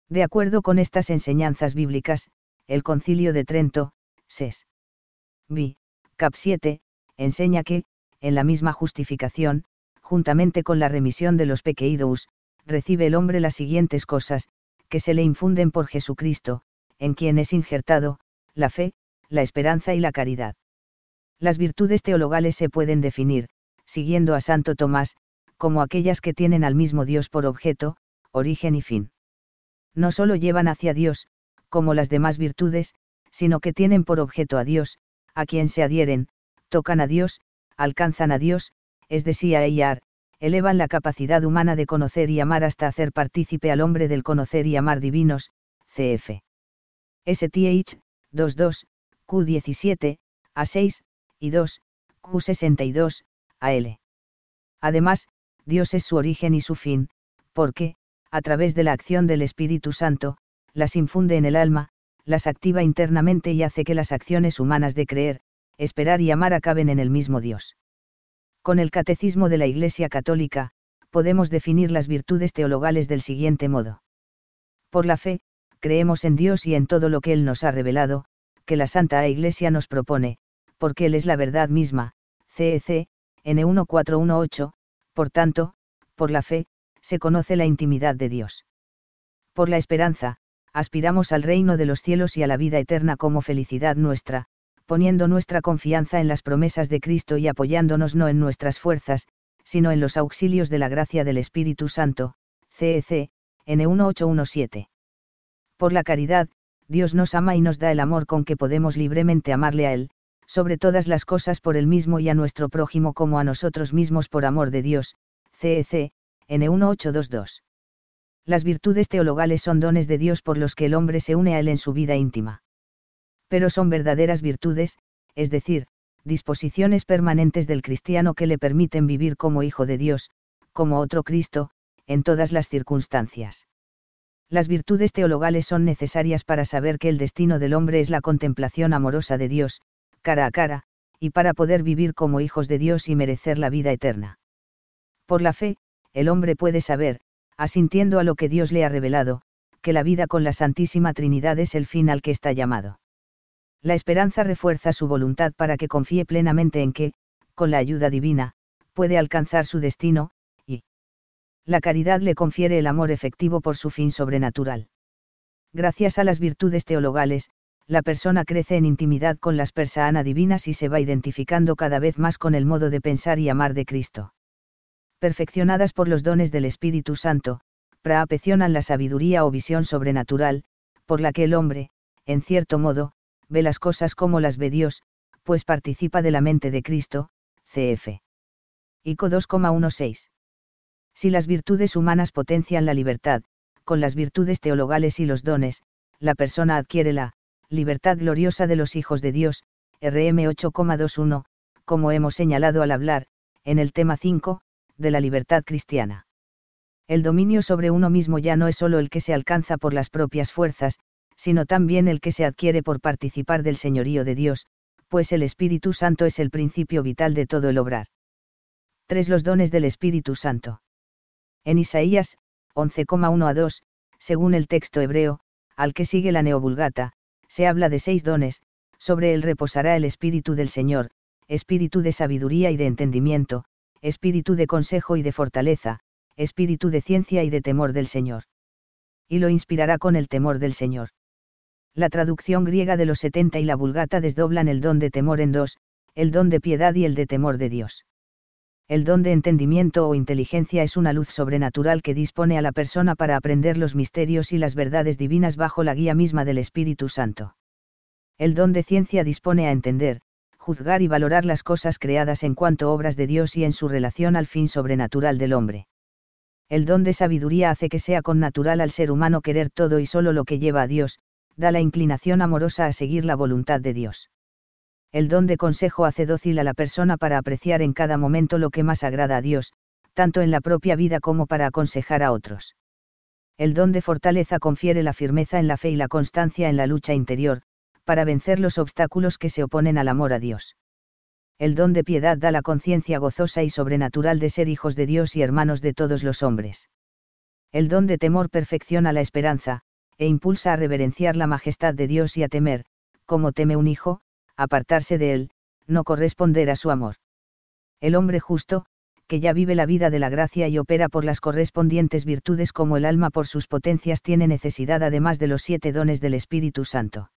[SPEAKER 1] De acuerdo con estas enseñanzas bíblicas, el Concilio de Trento, SES. B. Cap 7, enseña que, en la misma justificación, juntamente con la remisión de los pequeidos, recibe el hombre las siguientes cosas, que se le infunden por Jesucristo, en quien es injertado, la fe, la esperanza y la caridad. Las virtudes teologales se pueden definir, siguiendo a Santo Tomás, como aquellas que tienen al mismo Dios por objeto, origen y fin no solo llevan hacia Dios, como las demás virtudes, sino que tienen por objeto a Dios, a quien se adhieren, tocan a Dios, alcanzan a Dios, es decir, a Eyar, elevan la capacidad humana de conocer y amar hasta hacer partícipe al hombre del conocer y amar divinos, cf. STH, 22, Q17, A6, y 2, Q62, AL. Además, Dios es su origen y su fin, porque, a través de la acción del Espíritu Santo, las infunde en el alma, las activa internamente y hace que las acciones humanas de creer, esperar y amar acaben en el mismo Dios. Con el Catecismo de la Iglesia Católica, podemos definir las virtudes teologales del siguiente modo. Por la fe, creemos en Dios y en todo lo que Él nos ha revelado, que la Santa Iglesia nos propone, porque Él es la verdad misma, CEC, N1418, por tanto, por la fe, se conoce la intimidad de Dios. Por la esperanza, aspiramos al reino de los cielos y a la vida eterna como felicidad nuestra, poniendo nuestra confianza en las promesas de Cristo y apoyándonos no en nuestras fuerzas, sino en los auxilios de la gracia del Espíritu Santo, CEC, N1817. Por la caridad, Dios nos ama y nos da el amor con que podemos libremente amarle a Él, sobre todas las cosas por Él mismo y a nuestro prójimo como a nosotros mismos por amor de Dios, CEC, N1822. Las virtudes teologales son dones de Dios por los que el hombre se une a Él en su vida íntima. Pero son verdaderas virtudes, es decir, disposiciones permanentes del cristiano que le permiten vivir como hijo de Dios, como otro Cristo, en todas las circunstancias. Las virtudes teologales son necesarias para saber que el destino del hombre es la contemplación amorosa de Dios, cara a cara, y para poder vivir como hijos de Dios y merecer la vida eterna. Por la fe, el hombre puede saber, asintiendo a lo que Dios le ha revelado, que la vida con la Santísima Trinidad es el fin al que está llamado. La esperanza refuerza su voluntad para que confíe plenamente en que, con la ayuda divina, puede alcanzar su destino, y la caridad le confiere el amor efectivo por su fin sobrenatural. Gracias a las virtudes teologales, la persona crece en intimidad con las persanas divinas y se va identificando cada vez más con el modo de pensar y amar de Cristo perfeccionadas por los dones del Espíritu Santo, praapecionan la sabiduría o visión sobrenatural, por la que el hombre, en cierto modo, ve las cosas como las ve Dios, pues participa de la mente de Cristo, cf. ICO 2,16. Si las virtudes humanas potencian la libertad, con las virtudes teologales y los dones, la persona adquiere la libertad gloriosa de los hijos de Dios, RM 8,21, como hemos señalado al hablar, en el tema 5, de la libertad cristiana. El dominio sobre uno mismo ya no es solo el que se alcanza por las propias fuerzas, sino también el que se adquiere por participar del señorío de Dios, pues el Espíritu Santo es el principio vital de todo el obrar. 3. Los dones del Espíritu Santo. En Isaías, 11,1 a 2, según el texto hebreo, al que sigue la neovulgata, se habla de seis dones, sobre él reposará el Espíritu del Señor, espíritu de sabiduría y de entendimiento, espíritu de consejo y de fortaleza, espíritu de ciencia y de temor del Señor. Y lo inspirará con el temor del Señor. La traducción griega de los 70 y la vulgata desdoblan el don de temor en dos, el don de piedad y el de temor de Dios. El don de entendimiento o inteligencia es una luz sobrenatural que dispone a la persona para aprender los misterios y las verdades divinas bajo la guía misma del Espíritu Santo. El don de ciencia dispone a entender, juzgar y valorar las cosas creadas en cuanto obras de Dios y en su relación al fin sobrenatural del hombre. El don de sabiduría hace que sea con natural al ser humano querer todo y solo lo que lleva a Dios, da la inclinación amorosa a seguir la voluntad de Dios. El don de consejo hace dócil a la persona para apreciar en cada momento lo que más agrada a Dios, tanto en la propia vida como para aconsejar a otros. El don de fortaleza confiere la firmeza en la fe y la constancia en la lucha interior, para vencer los obstáculos que se oponen al amor a Dios. El don de piedad da la conciencia gozosa y sobrenatural de ser hijos de Dios y hermanos de todos los hombres. El don de temor perfecciona la esperanza, e impulsa a reverenciar la majestad de Dios y a temer, como teme un hijo, apartarse de él, no corresponder a su amor. El hombre justo, que ya vive la vida de la gracia y opera por las correspondientes virtudes como el alma por sus potencias tiene necesidad además de los siete dones del Espíritu Santo.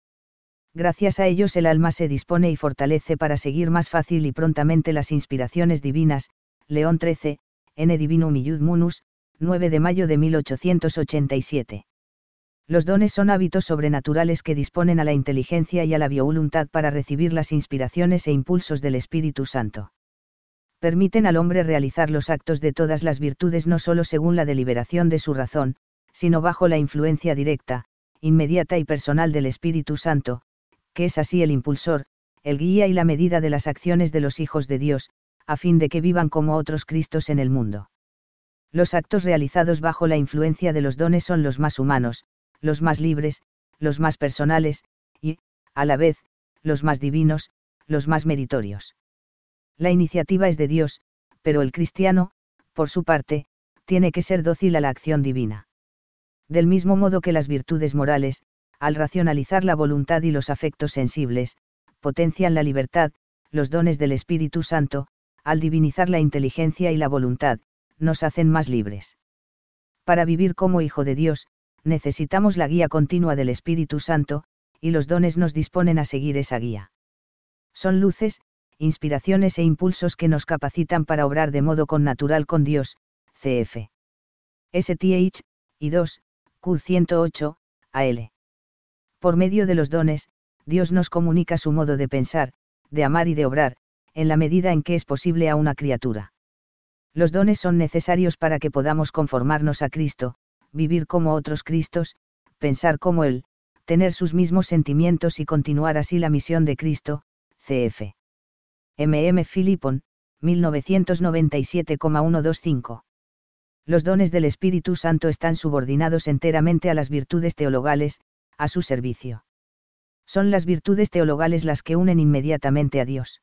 [SPEAKER 1] Gracias a ellos el alma se dispone y fortalece para seguir más fácil y prontamente las inspiraciones divinas, León 13, N. Divinum Iud Munus, 9 de mayo de 1887. Los dones son hábitos sobrenaturales que disponen a la inteligencia y a la voluntad para recibir las inspiraciones e impulsos del Espíritu Santo. Permiten al hombre realizar los actos de todas las virtudes no solo según la deliberación de su razón, sino bajo la influencia directa, inmediata y personal del Espíritu Santo, que es así el impulsor, el guía y la medida de las acciones de los hijos de Dios, a fin de que vivan como otros Cristos en el mundo. Los actos realizados bajo la influencia de los dones son los más humanos, los más libres, los más personales, y, a la vez, los más divinos, los más meritorios. La iniciativa es de Dios, pero el cristiano, por su parte, tiene que ser dócil a la acción divina. Del mismo modo que las virtudes morales, al racionalizar la voluntad y los afectos sensibles, potencian la libertad, los dones del Espíritu Santo, al divinizar la inteligencia y la voluntad, nos hacen más libres. Para vivir como hijo de Dios, necesitamos la guía continua del Espíritu Santo, y los dones nos disponen a seguir esa guía. Son luces, inspiraciones e impulsos que nos capacitan para obrar de modo connatural con Dios, cf. STH, y 2, Q108, AL. Por medio de los dones, Dios nos comunica su modo de pensar, de amar y de obrar, en la medida en que es posible a una criatura. Los dones son necesarios para que podamos conformarnos a Cristo, vivir como otros Cristos, pensar como Él, tener sus mismos sentimientos y continuar así la misión de Cristo, cf. MM Philippon, 1997,125. Los dones del Espíritu Santo están subordinados enteramente a las virtudes teologales, a su servicio. Son las virtudes teologales las que unen inmediatamente a Dios.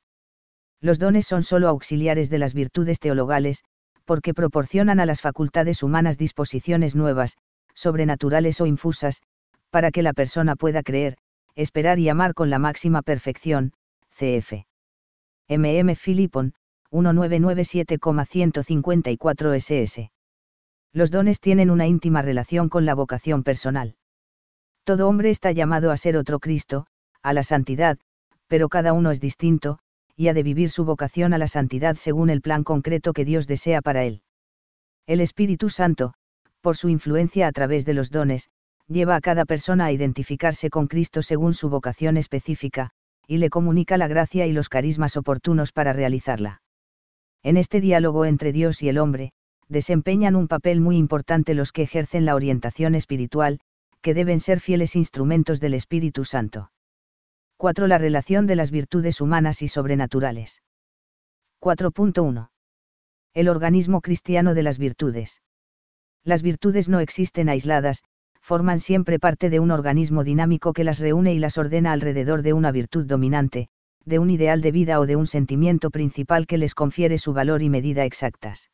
[SPEAKER 1] Los dones son sólo auxiliares de las virtudes teologales, porque proporcionan a las facultades humanas disposiciones nuevas, sobrenaturales o infusas, para que la persona pueda creer, esperar y amar con la máxima perfección, cf. MM Philippon, 1997,154 ss. Los dones tienen una íntima relación con la vocación personal. Todo hombre está llamado a ser otro Cristo, a la santidad, pero cada uno es distinto, y ha de vivir su vocación a la santidad según el plan concreto que Dios desea para él. El Espíritu Santo, por su influencia a través de los dones, lleva a cada persona a identificarse con Cristo según su vocación específica, y le comunica la gracia y los carismas oportunos para realizarla. En este diálogo entre Dios y el hombre, desempeñan un papel muy importante los que ejercen la orientación espiritual, que deben ser fieles instrumentos del Espíritu Santo. 4. La relación de las virtudes humanas y sobrenaturales. 4.1. El organismo cristiano de las virtudes. Las virtudes no existen aisladas, forman siempre parte de un organismo dinámico que las reúne y las ordena alrededor de una virtud dominante, de un ideal de vida o de un sentimiento principal que les confiere su valor y medida exactas.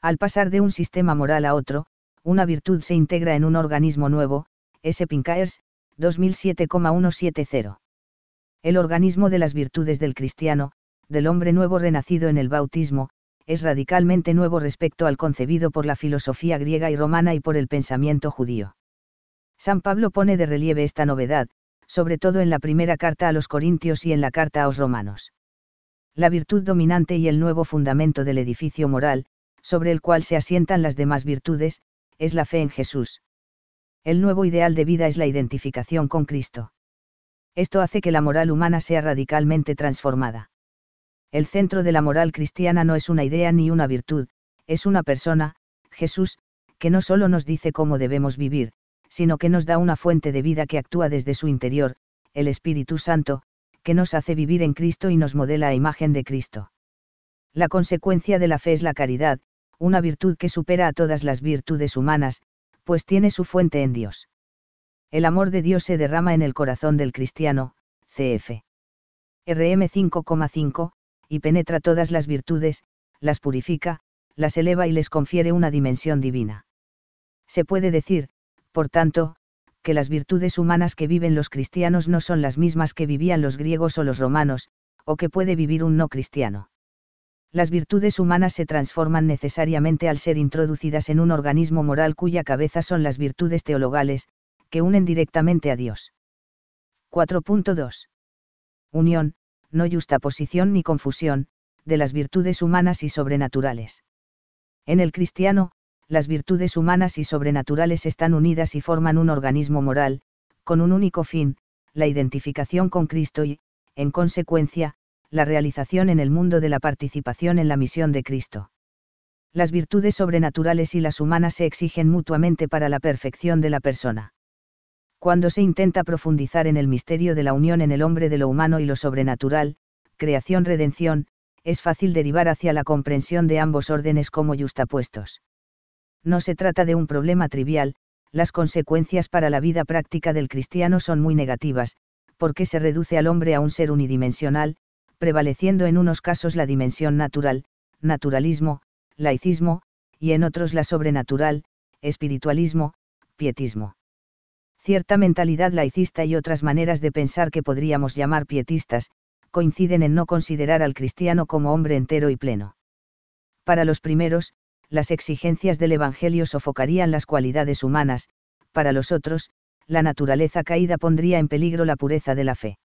[SPEAKER 1] Al pasar de un sistema moral a otro, una virtud se integra en un organismo nuevo, S. Pincaers, 2007,170. El organismo de las virtudes del cristiano, del hombre nuevo renacido en el bautismo, es radicalmente nuevo respecto al concebido por la filosofía griega y romana y por el pensamiento judío. San Pablo pone de relieve esta novedad, sobre todo en la primera carta a los Corintios y en la carta a los romanos. La virtud dominante y el nuevo fundamento del edificio moral, sobre el cual se asientan las demás virtudes, es la fe en Jesús. El nuevo ideal de vida es la identificación con Cristo. Esto hace que la moral humana sea radicalmente transformada. El centro de la moral cristiana no es una idea ni una virtud, es una persona, Jesús, que no solo nos dice cómo debemos vivir, sino que nos da una fuente de vida que actúa desde su interior, el Espíritu Santo, que nos hace vivir en Cristo y nos modela a imagen de Cristo. La consecuencia de la fe es la caridad, una virtud que supera a todas las virtudes humanas, pues tiene su fuente en Dios. El amor de Dios se derrama en el corazón del cristiano, cf. RM 5,5, y penetra todas las virtudes, las purifica, las eleva y les confiere una dimensión divina. Se puede decir, por tanto, que las virtudes humanas que viven los cristianos no son las mismas que vivían los griegos o los romanos, o que puede vivir un no cristiano las virtudes humanas se transforman necesariamente al ser introducidas en un organismo moral cuya cabeza son las virtudes teologales, que unen directamente a Dios. 4.2. Unión, no justaposición ni confusión, de las virtudes humanas y sobrenaturales. En el cristiano, las virtudes humanas y sobrenaturales están unidas y forman un organismo moral, con un único fin, la identificación con Cristo y, en consecuencia, la realización en el mundo de la participación en la misión de Cristo. Las virtudes sobrenaturales y las humanas se exigen mutuamente para la perfección de la persona. Cuando se intenta profundizar en el misterio de la unión en el hombre de lo humano y lo sobrenatural, creación-redención, es fácil derivar hacia la comprensión de ambos órdenes como justapuestos. No se trata de un problema trivial, las consecuencias para la vida práctica del cristiano son muy negativas, porque se reduce al hombre a un ser unidimensional, prevaleciendo en unos casos la dimensión natural, naturalismo, laicismo, y en otros la sobrenatural, espiritualismo, pietismo. Cierta mentalidad laicista y otras maneras de pensar que podríamos llamar pietistas, coinciden en no considerar al cristiano como hombre entero y pleno. Para los primeros, las exigencias del Evangelio sofocarían las cualidades humanas, para los otros, la naturaleza caída pondría en peligro la pureza de la fe.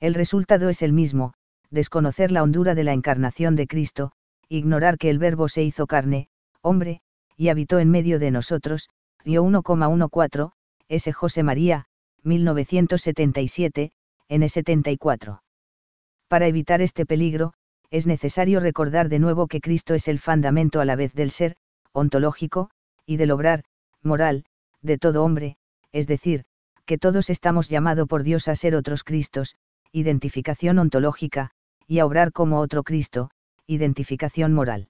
[SPEAKER 1] El resultado es el mismo, desconocer la hondura de la encarnación de Cristo, ignorar que el Verbo se hizo carne, hombre, y habitó en medio de nosotros, Río 1,14, S. José María, 1977, N74. Para evitar este peligro, es necesario recordar de nuevo que Cristo es el fundamento a la vez del ser, ontológico, y del obrar, moral, de todo hombre, es decir, que todos estamos llamados por Dios a ser otros Cristos, identificación ontológica, y a obrar como otro Cristo, identificación moral.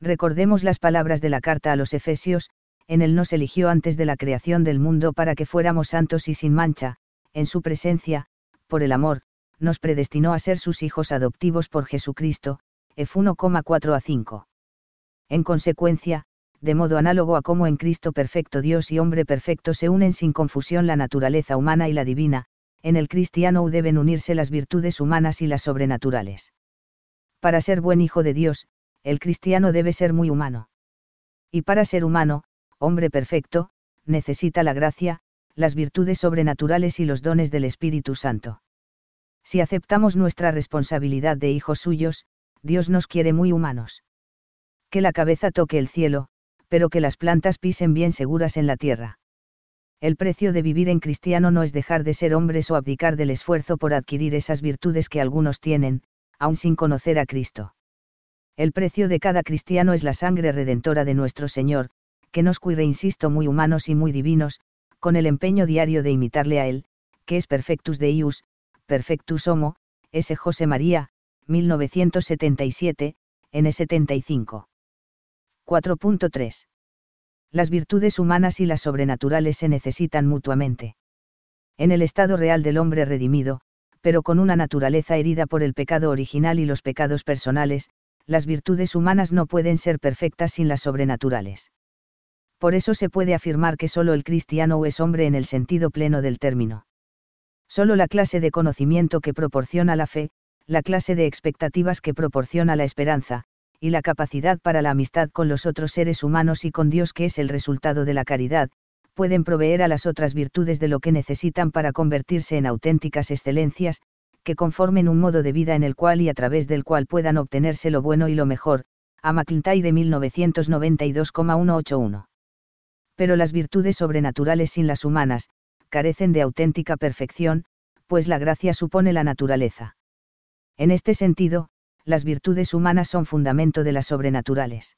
[SPEAKER 1] Recordemos las palabras de la carta a los Efesios, en él nos eligió antes de la creación del mundo para que fuéramos santos y sin mancha, en su presencia, por el amor, nos predestinó a ser sus hijos adoptivos por Jesucristo, F 1,4 a 5. En consecuencia, de modo análogo a cómo en Cristo perfecto Dios y hombre perfecto se unen sin confusión la naturaleza humana y la divina, en el cristiano deben unirse las virtudes humanas y las sobrenaturales. Para ser buen hijo de Dios, el cristiano debe ser muy humano. Y para ser humano, hombre perfecto, necesita la gracia, las virtudes sobrenaturales y los dones del Espíritu Santo. Si aceptamos nuestra responsabilidad de hijos suyos, Dios nos quiere muy humanos. Que la cabeza toque el cielo, pero que las plantas pisen bien seguras en la tierra el precio de vivir en cristiano no es dejar de ser hombres o abdicar del esfuerzo por adquirir esas virtudes que algunos tienen, aun sin conocer a Cristo. El precio de cada cristiano es la sangre redentora de nuestro Señor, que nos cuire, insisto, muy humanos y muy divinos, con el empeño diario de imitarle a Él, que es perfectus Deius, perfectus homo, S. José María, 1977, N75. 4.3. Las virtudes humanas y las sobrenaturales se necesitan mutuamente. En el estado real del hombre redimido, pero con una naturaleza herida por el pecado original y los pecados personales, las virtudes humanas no pueden ser perfectas sin las sobrenaturales. Por eso se puede afirmar que solo el cristiano es hombre en el sentido pleno del término. Solo la clase de conocimiento que proporciona la fe, la clase de expectativas que proporciona la esperanza, y la capacidad para la amistad con los otros seres humanos y con Dios que es el resultado de la caridad, pueden proveer a las otras virtudes de lo que necesitan para convertirse en auténticas excelencias, que conformen un modo de vida en el cual y a través del cual puedan obtenerse lo bueno y lo mejor. A McIntyre 1992,181. Pero las virtudes sobrenaturales sin las humanas, carecen de auténtica perfección, pues la gracia supone la naturaleza. En este sentido, las virtudes humanas son fundamento de las sobrenaturales.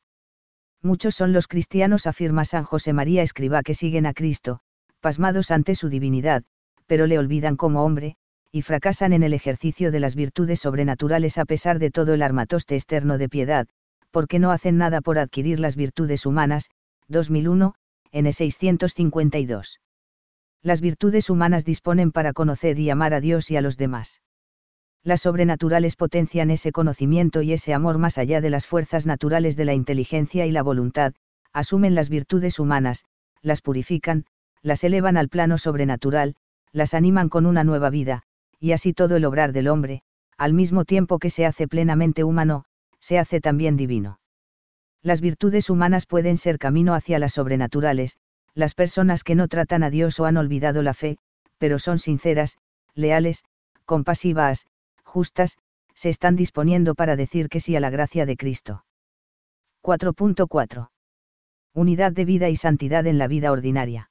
[SPEAKER 1] Muchos son los cristianos, afirma San José María Escriba, que siguen a Cristo, pasmados ante su divinidad, pero le olvidan como hombre, y fracasan en el ejercicio de las virtudes sobrenaturales a pesar de todo el armatoste externo de piedad, porque no hacen nada por adquirir las virtudes humanas. 2001, N 652 las virtudes humanas disponen para conocer y amar a Dios y a los demás. Las sobrenaturales potencian ese conocimiento y ese amor más allá de las fuerzas naturales de la inteligencia y la voluntad, asumen las virtudes humanas, las purifican, las elevan al plano sobrenatural, las animan con una nueva vida, y así todo el obrar del hombre, al mismo tiempo que se hace plenamente humano, se hace también divino. Las virtudes humanas pueden ser camino hacia las sobrenaturales, las personas que no tratan a Dios o han olvidado la fe, pero son sinceras, leales, compasivas, justas, se están disponiendo para decir que sí a la gracia de Cristo. 4.4. Unidad de vida y santidad en la vida ordinaria.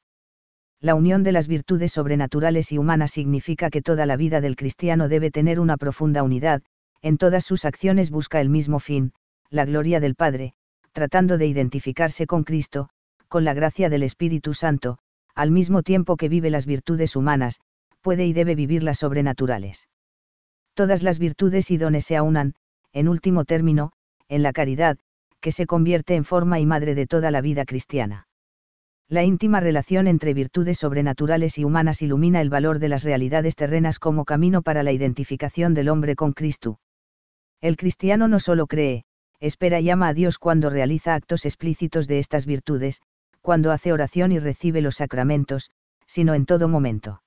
[SPEAKER 1] La unión de las virtudes sobrenaturales y humanas significa que toda la vida del cristiano debe tener una profunda unidad, en todas sus acciones busca el mismo fin, la gloria del Padre, tratando de identificarse con Cristo, con la gracia del Espíritu Santo, al mismo tiempo que vive las virtudes humanas, puede y debe vivir las sobrenaturales. Todas las virtudes y dones se aunan, en último término, en la caridad, que se convierte en forma y madre de toda la vida cristiana. La íntima relación entre virtudes sobrenaturales y humanas ilumina el valor de las realidades terrenas como camino para la identificación del hombre con Cristo. El cristiano no solo cree, espera y ama a Dios cuando realiza actos explícitos de estas virtudes, cuando hace oración y recibe los sacramentos, sino en todo momento.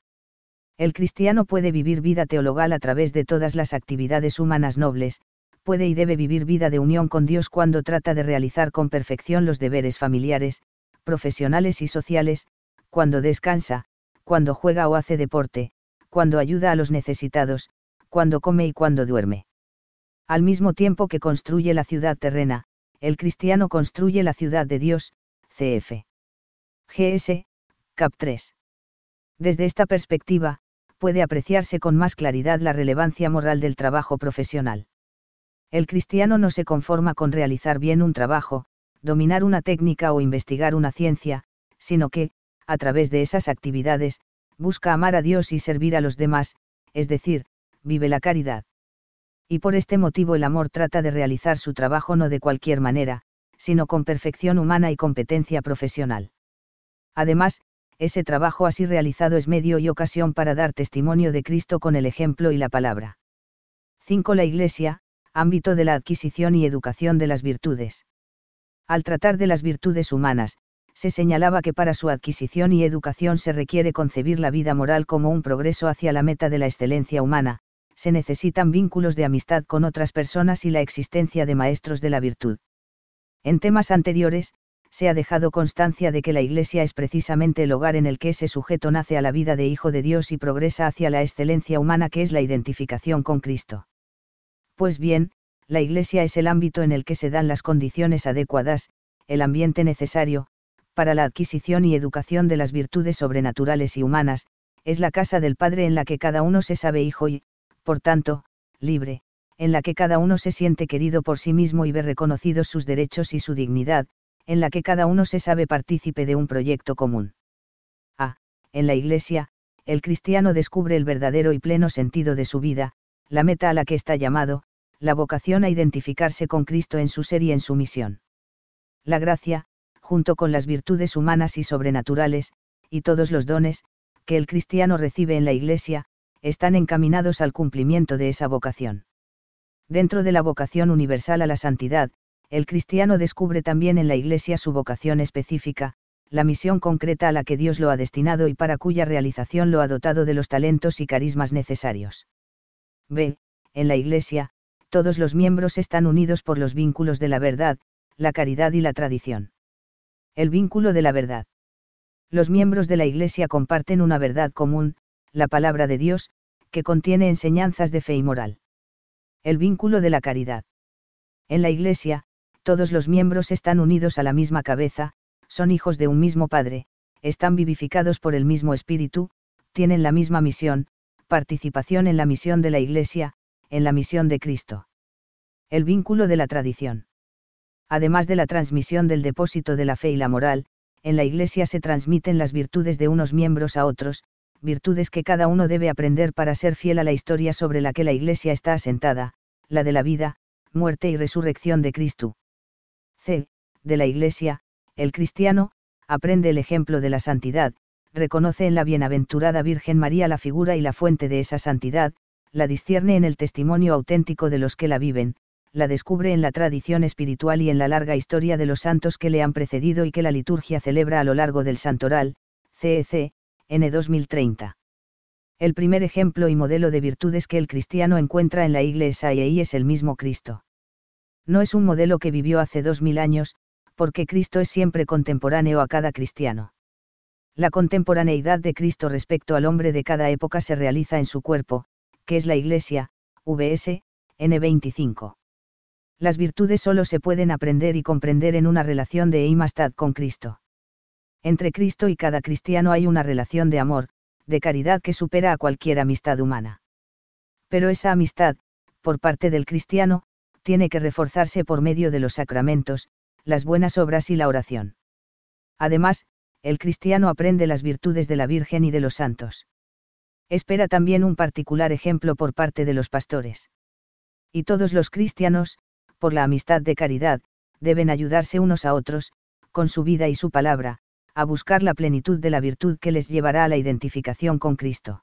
[SPEAKER 1] El cristiano puede vivir vida teologal a través de todas las actividades humanas nobles, puede y debe vivir vida de unión con Dios cuando trata de realizar con perfección los deberes familiares, profesionales y sociales, cuando descansa, cuando juega o hace deporte, cuando ayuda a los necesitados, cuando come y cuando duerme. Al mismo tiempo que construye la ciudad terrena, el cristiano construye la ciudad de Dios, CF. GS, CAP 3. Desde esta perspectiva, puede apreciarse con más claridad la relevancia moral del trabajo profesional. El cristiano no se conforma con realizar bien un trabajo, dominar una técnica o investigar una ciencia, sino que, a través de esas actividades, busca amar a Dios y servir a los demás, es decir, vive la caridad. Y por este motivo el amor trata de realizar su trabajo no de cualquier manera, sino con perfección humana y competencia profesional. Además, ese trabajo así realizado es medio y ocasión para dar testimonio de Cristo con el ejemplo y la palabra. 5. La Iglesia, ámbito de la adquisición y educación de las virtudes. Al tratar de las virtudes humanas, se señalaba que para su adquisición y educación se requiere concebir la vida moral como un progreso hacia la meta de la excelencia humana, se necesitan vínculos de amistad con otras personas y la existencia de maestros de la virtud. En temas anteriores, se ha dejado constancia de que la Iglesia es precisamente el hogar en el que ese sujeto nace a la vida de Hijo de Dios y progresa hacia la excelencia humana que es la identificación con Cristo. Pues bien, la Iglesia es el ámbito en el que se dan las condiciones adecuadas, el ambiente necesario, para la adquisición y educación de las virtudes sobrenaturales y humanas, es la casa del Padre en la que cada uno se sabe hijo y, por tanto, libre, en la que cada uno se siente querido por sí mismo y ve reconocidos sus derechos y su dignidad, en la que cada uno se sabe partícipe de un proyecto común. A. En la Iglesia, el cristiano descubre el verdadero y pleno sentido de su vida, la meta a la que está llamado, la vocación a identificarse con Cristo en su ser y en su misión. La gracia, junto con las virtudes humanas y sobrenaturales, y todos los dones, que el cristiano recibe en la Iglesia, están encaminados al cumplimiento de esa vocación. Dentro de la vocación universal a la santidad, el cristiano descubre también en la Iglesia su vocación específica, la misión concreta a la que Dios lo ha destinado y para cuya realización lo ha dotado de los talentos y carismas necesarios. B. En la Iglesia, todos los miembros están unidos por los vínculos de la verdad, la caridad y la tradición. El vínculo de la verdad. Los miembros de la Iglesia comparten una verdad común, la palabra de Dios, que contiene enseñanzas de fe y moral. El vínculo de la caridad. En la Iglesia, todos los miembros están unidos a la misma cabeza, son hijos de un mismo Padre, están vivificados por el mismo Espíritu, tienen la misma misión, participación en la misión de la Iglesia, en la misión de Cristo. El vínculo de la tradición. Además de la transmisión del depósito de la fe y la moral, en la Iglesia se transmiten las virtudes de unos miembros a otros, virtudes que cada uno debe aprender para ser fiel a la historia sobre la que la Iglesia está asentada, la de la vida, muerte y resurrección de Cristo. C. De la Iglesia, el cristiano, aprende el ejemplo de la santidad, reconoce en la bienaventurada Virgen María la figura y la fuente de esa santidad, la discierne en el testimonio auténtico de los que la viven, la descubre en la tradición espiritual y en la larga historia de los santos que le han precedido y que la liturgia celebra a lo largo del santoral, CEC, N 2030. El primer ejemplo y modelo de virtudes que el cristiano encuentra en la iglesia y es el mismo Cristo. No es un modelo que vivió hace dos mil años, porque Cristo es siempre contemporáneo a cada cristiano. La contemporaneidad de Cristo respecto al hombre de cada época se realiza en su cuerpo, que es la Iglesia, VS, N25. Las virtudes solo se pueden aprender y comprender en una relación de imastad con Cristo. Entre Cristo y cada cristiano hay una relación de amor, de caridad que supera a cualquier amistad humana. Pero esa amistad, por parte del cristiano, tiene que reforzarse por medio de los sacramentos, las buenas obras y la oración. Además, el cristiano aprende las virtudes de la Virgen y de los santos. Espera también un particular ejemplo por parte de los pastores. Y todos los cristianos, por la amistad de caridad, deben ayudarse unos a otros, con su vida y su palabra, a buscar la plenitud de la virtud que les llevará a la identificación con Cristo.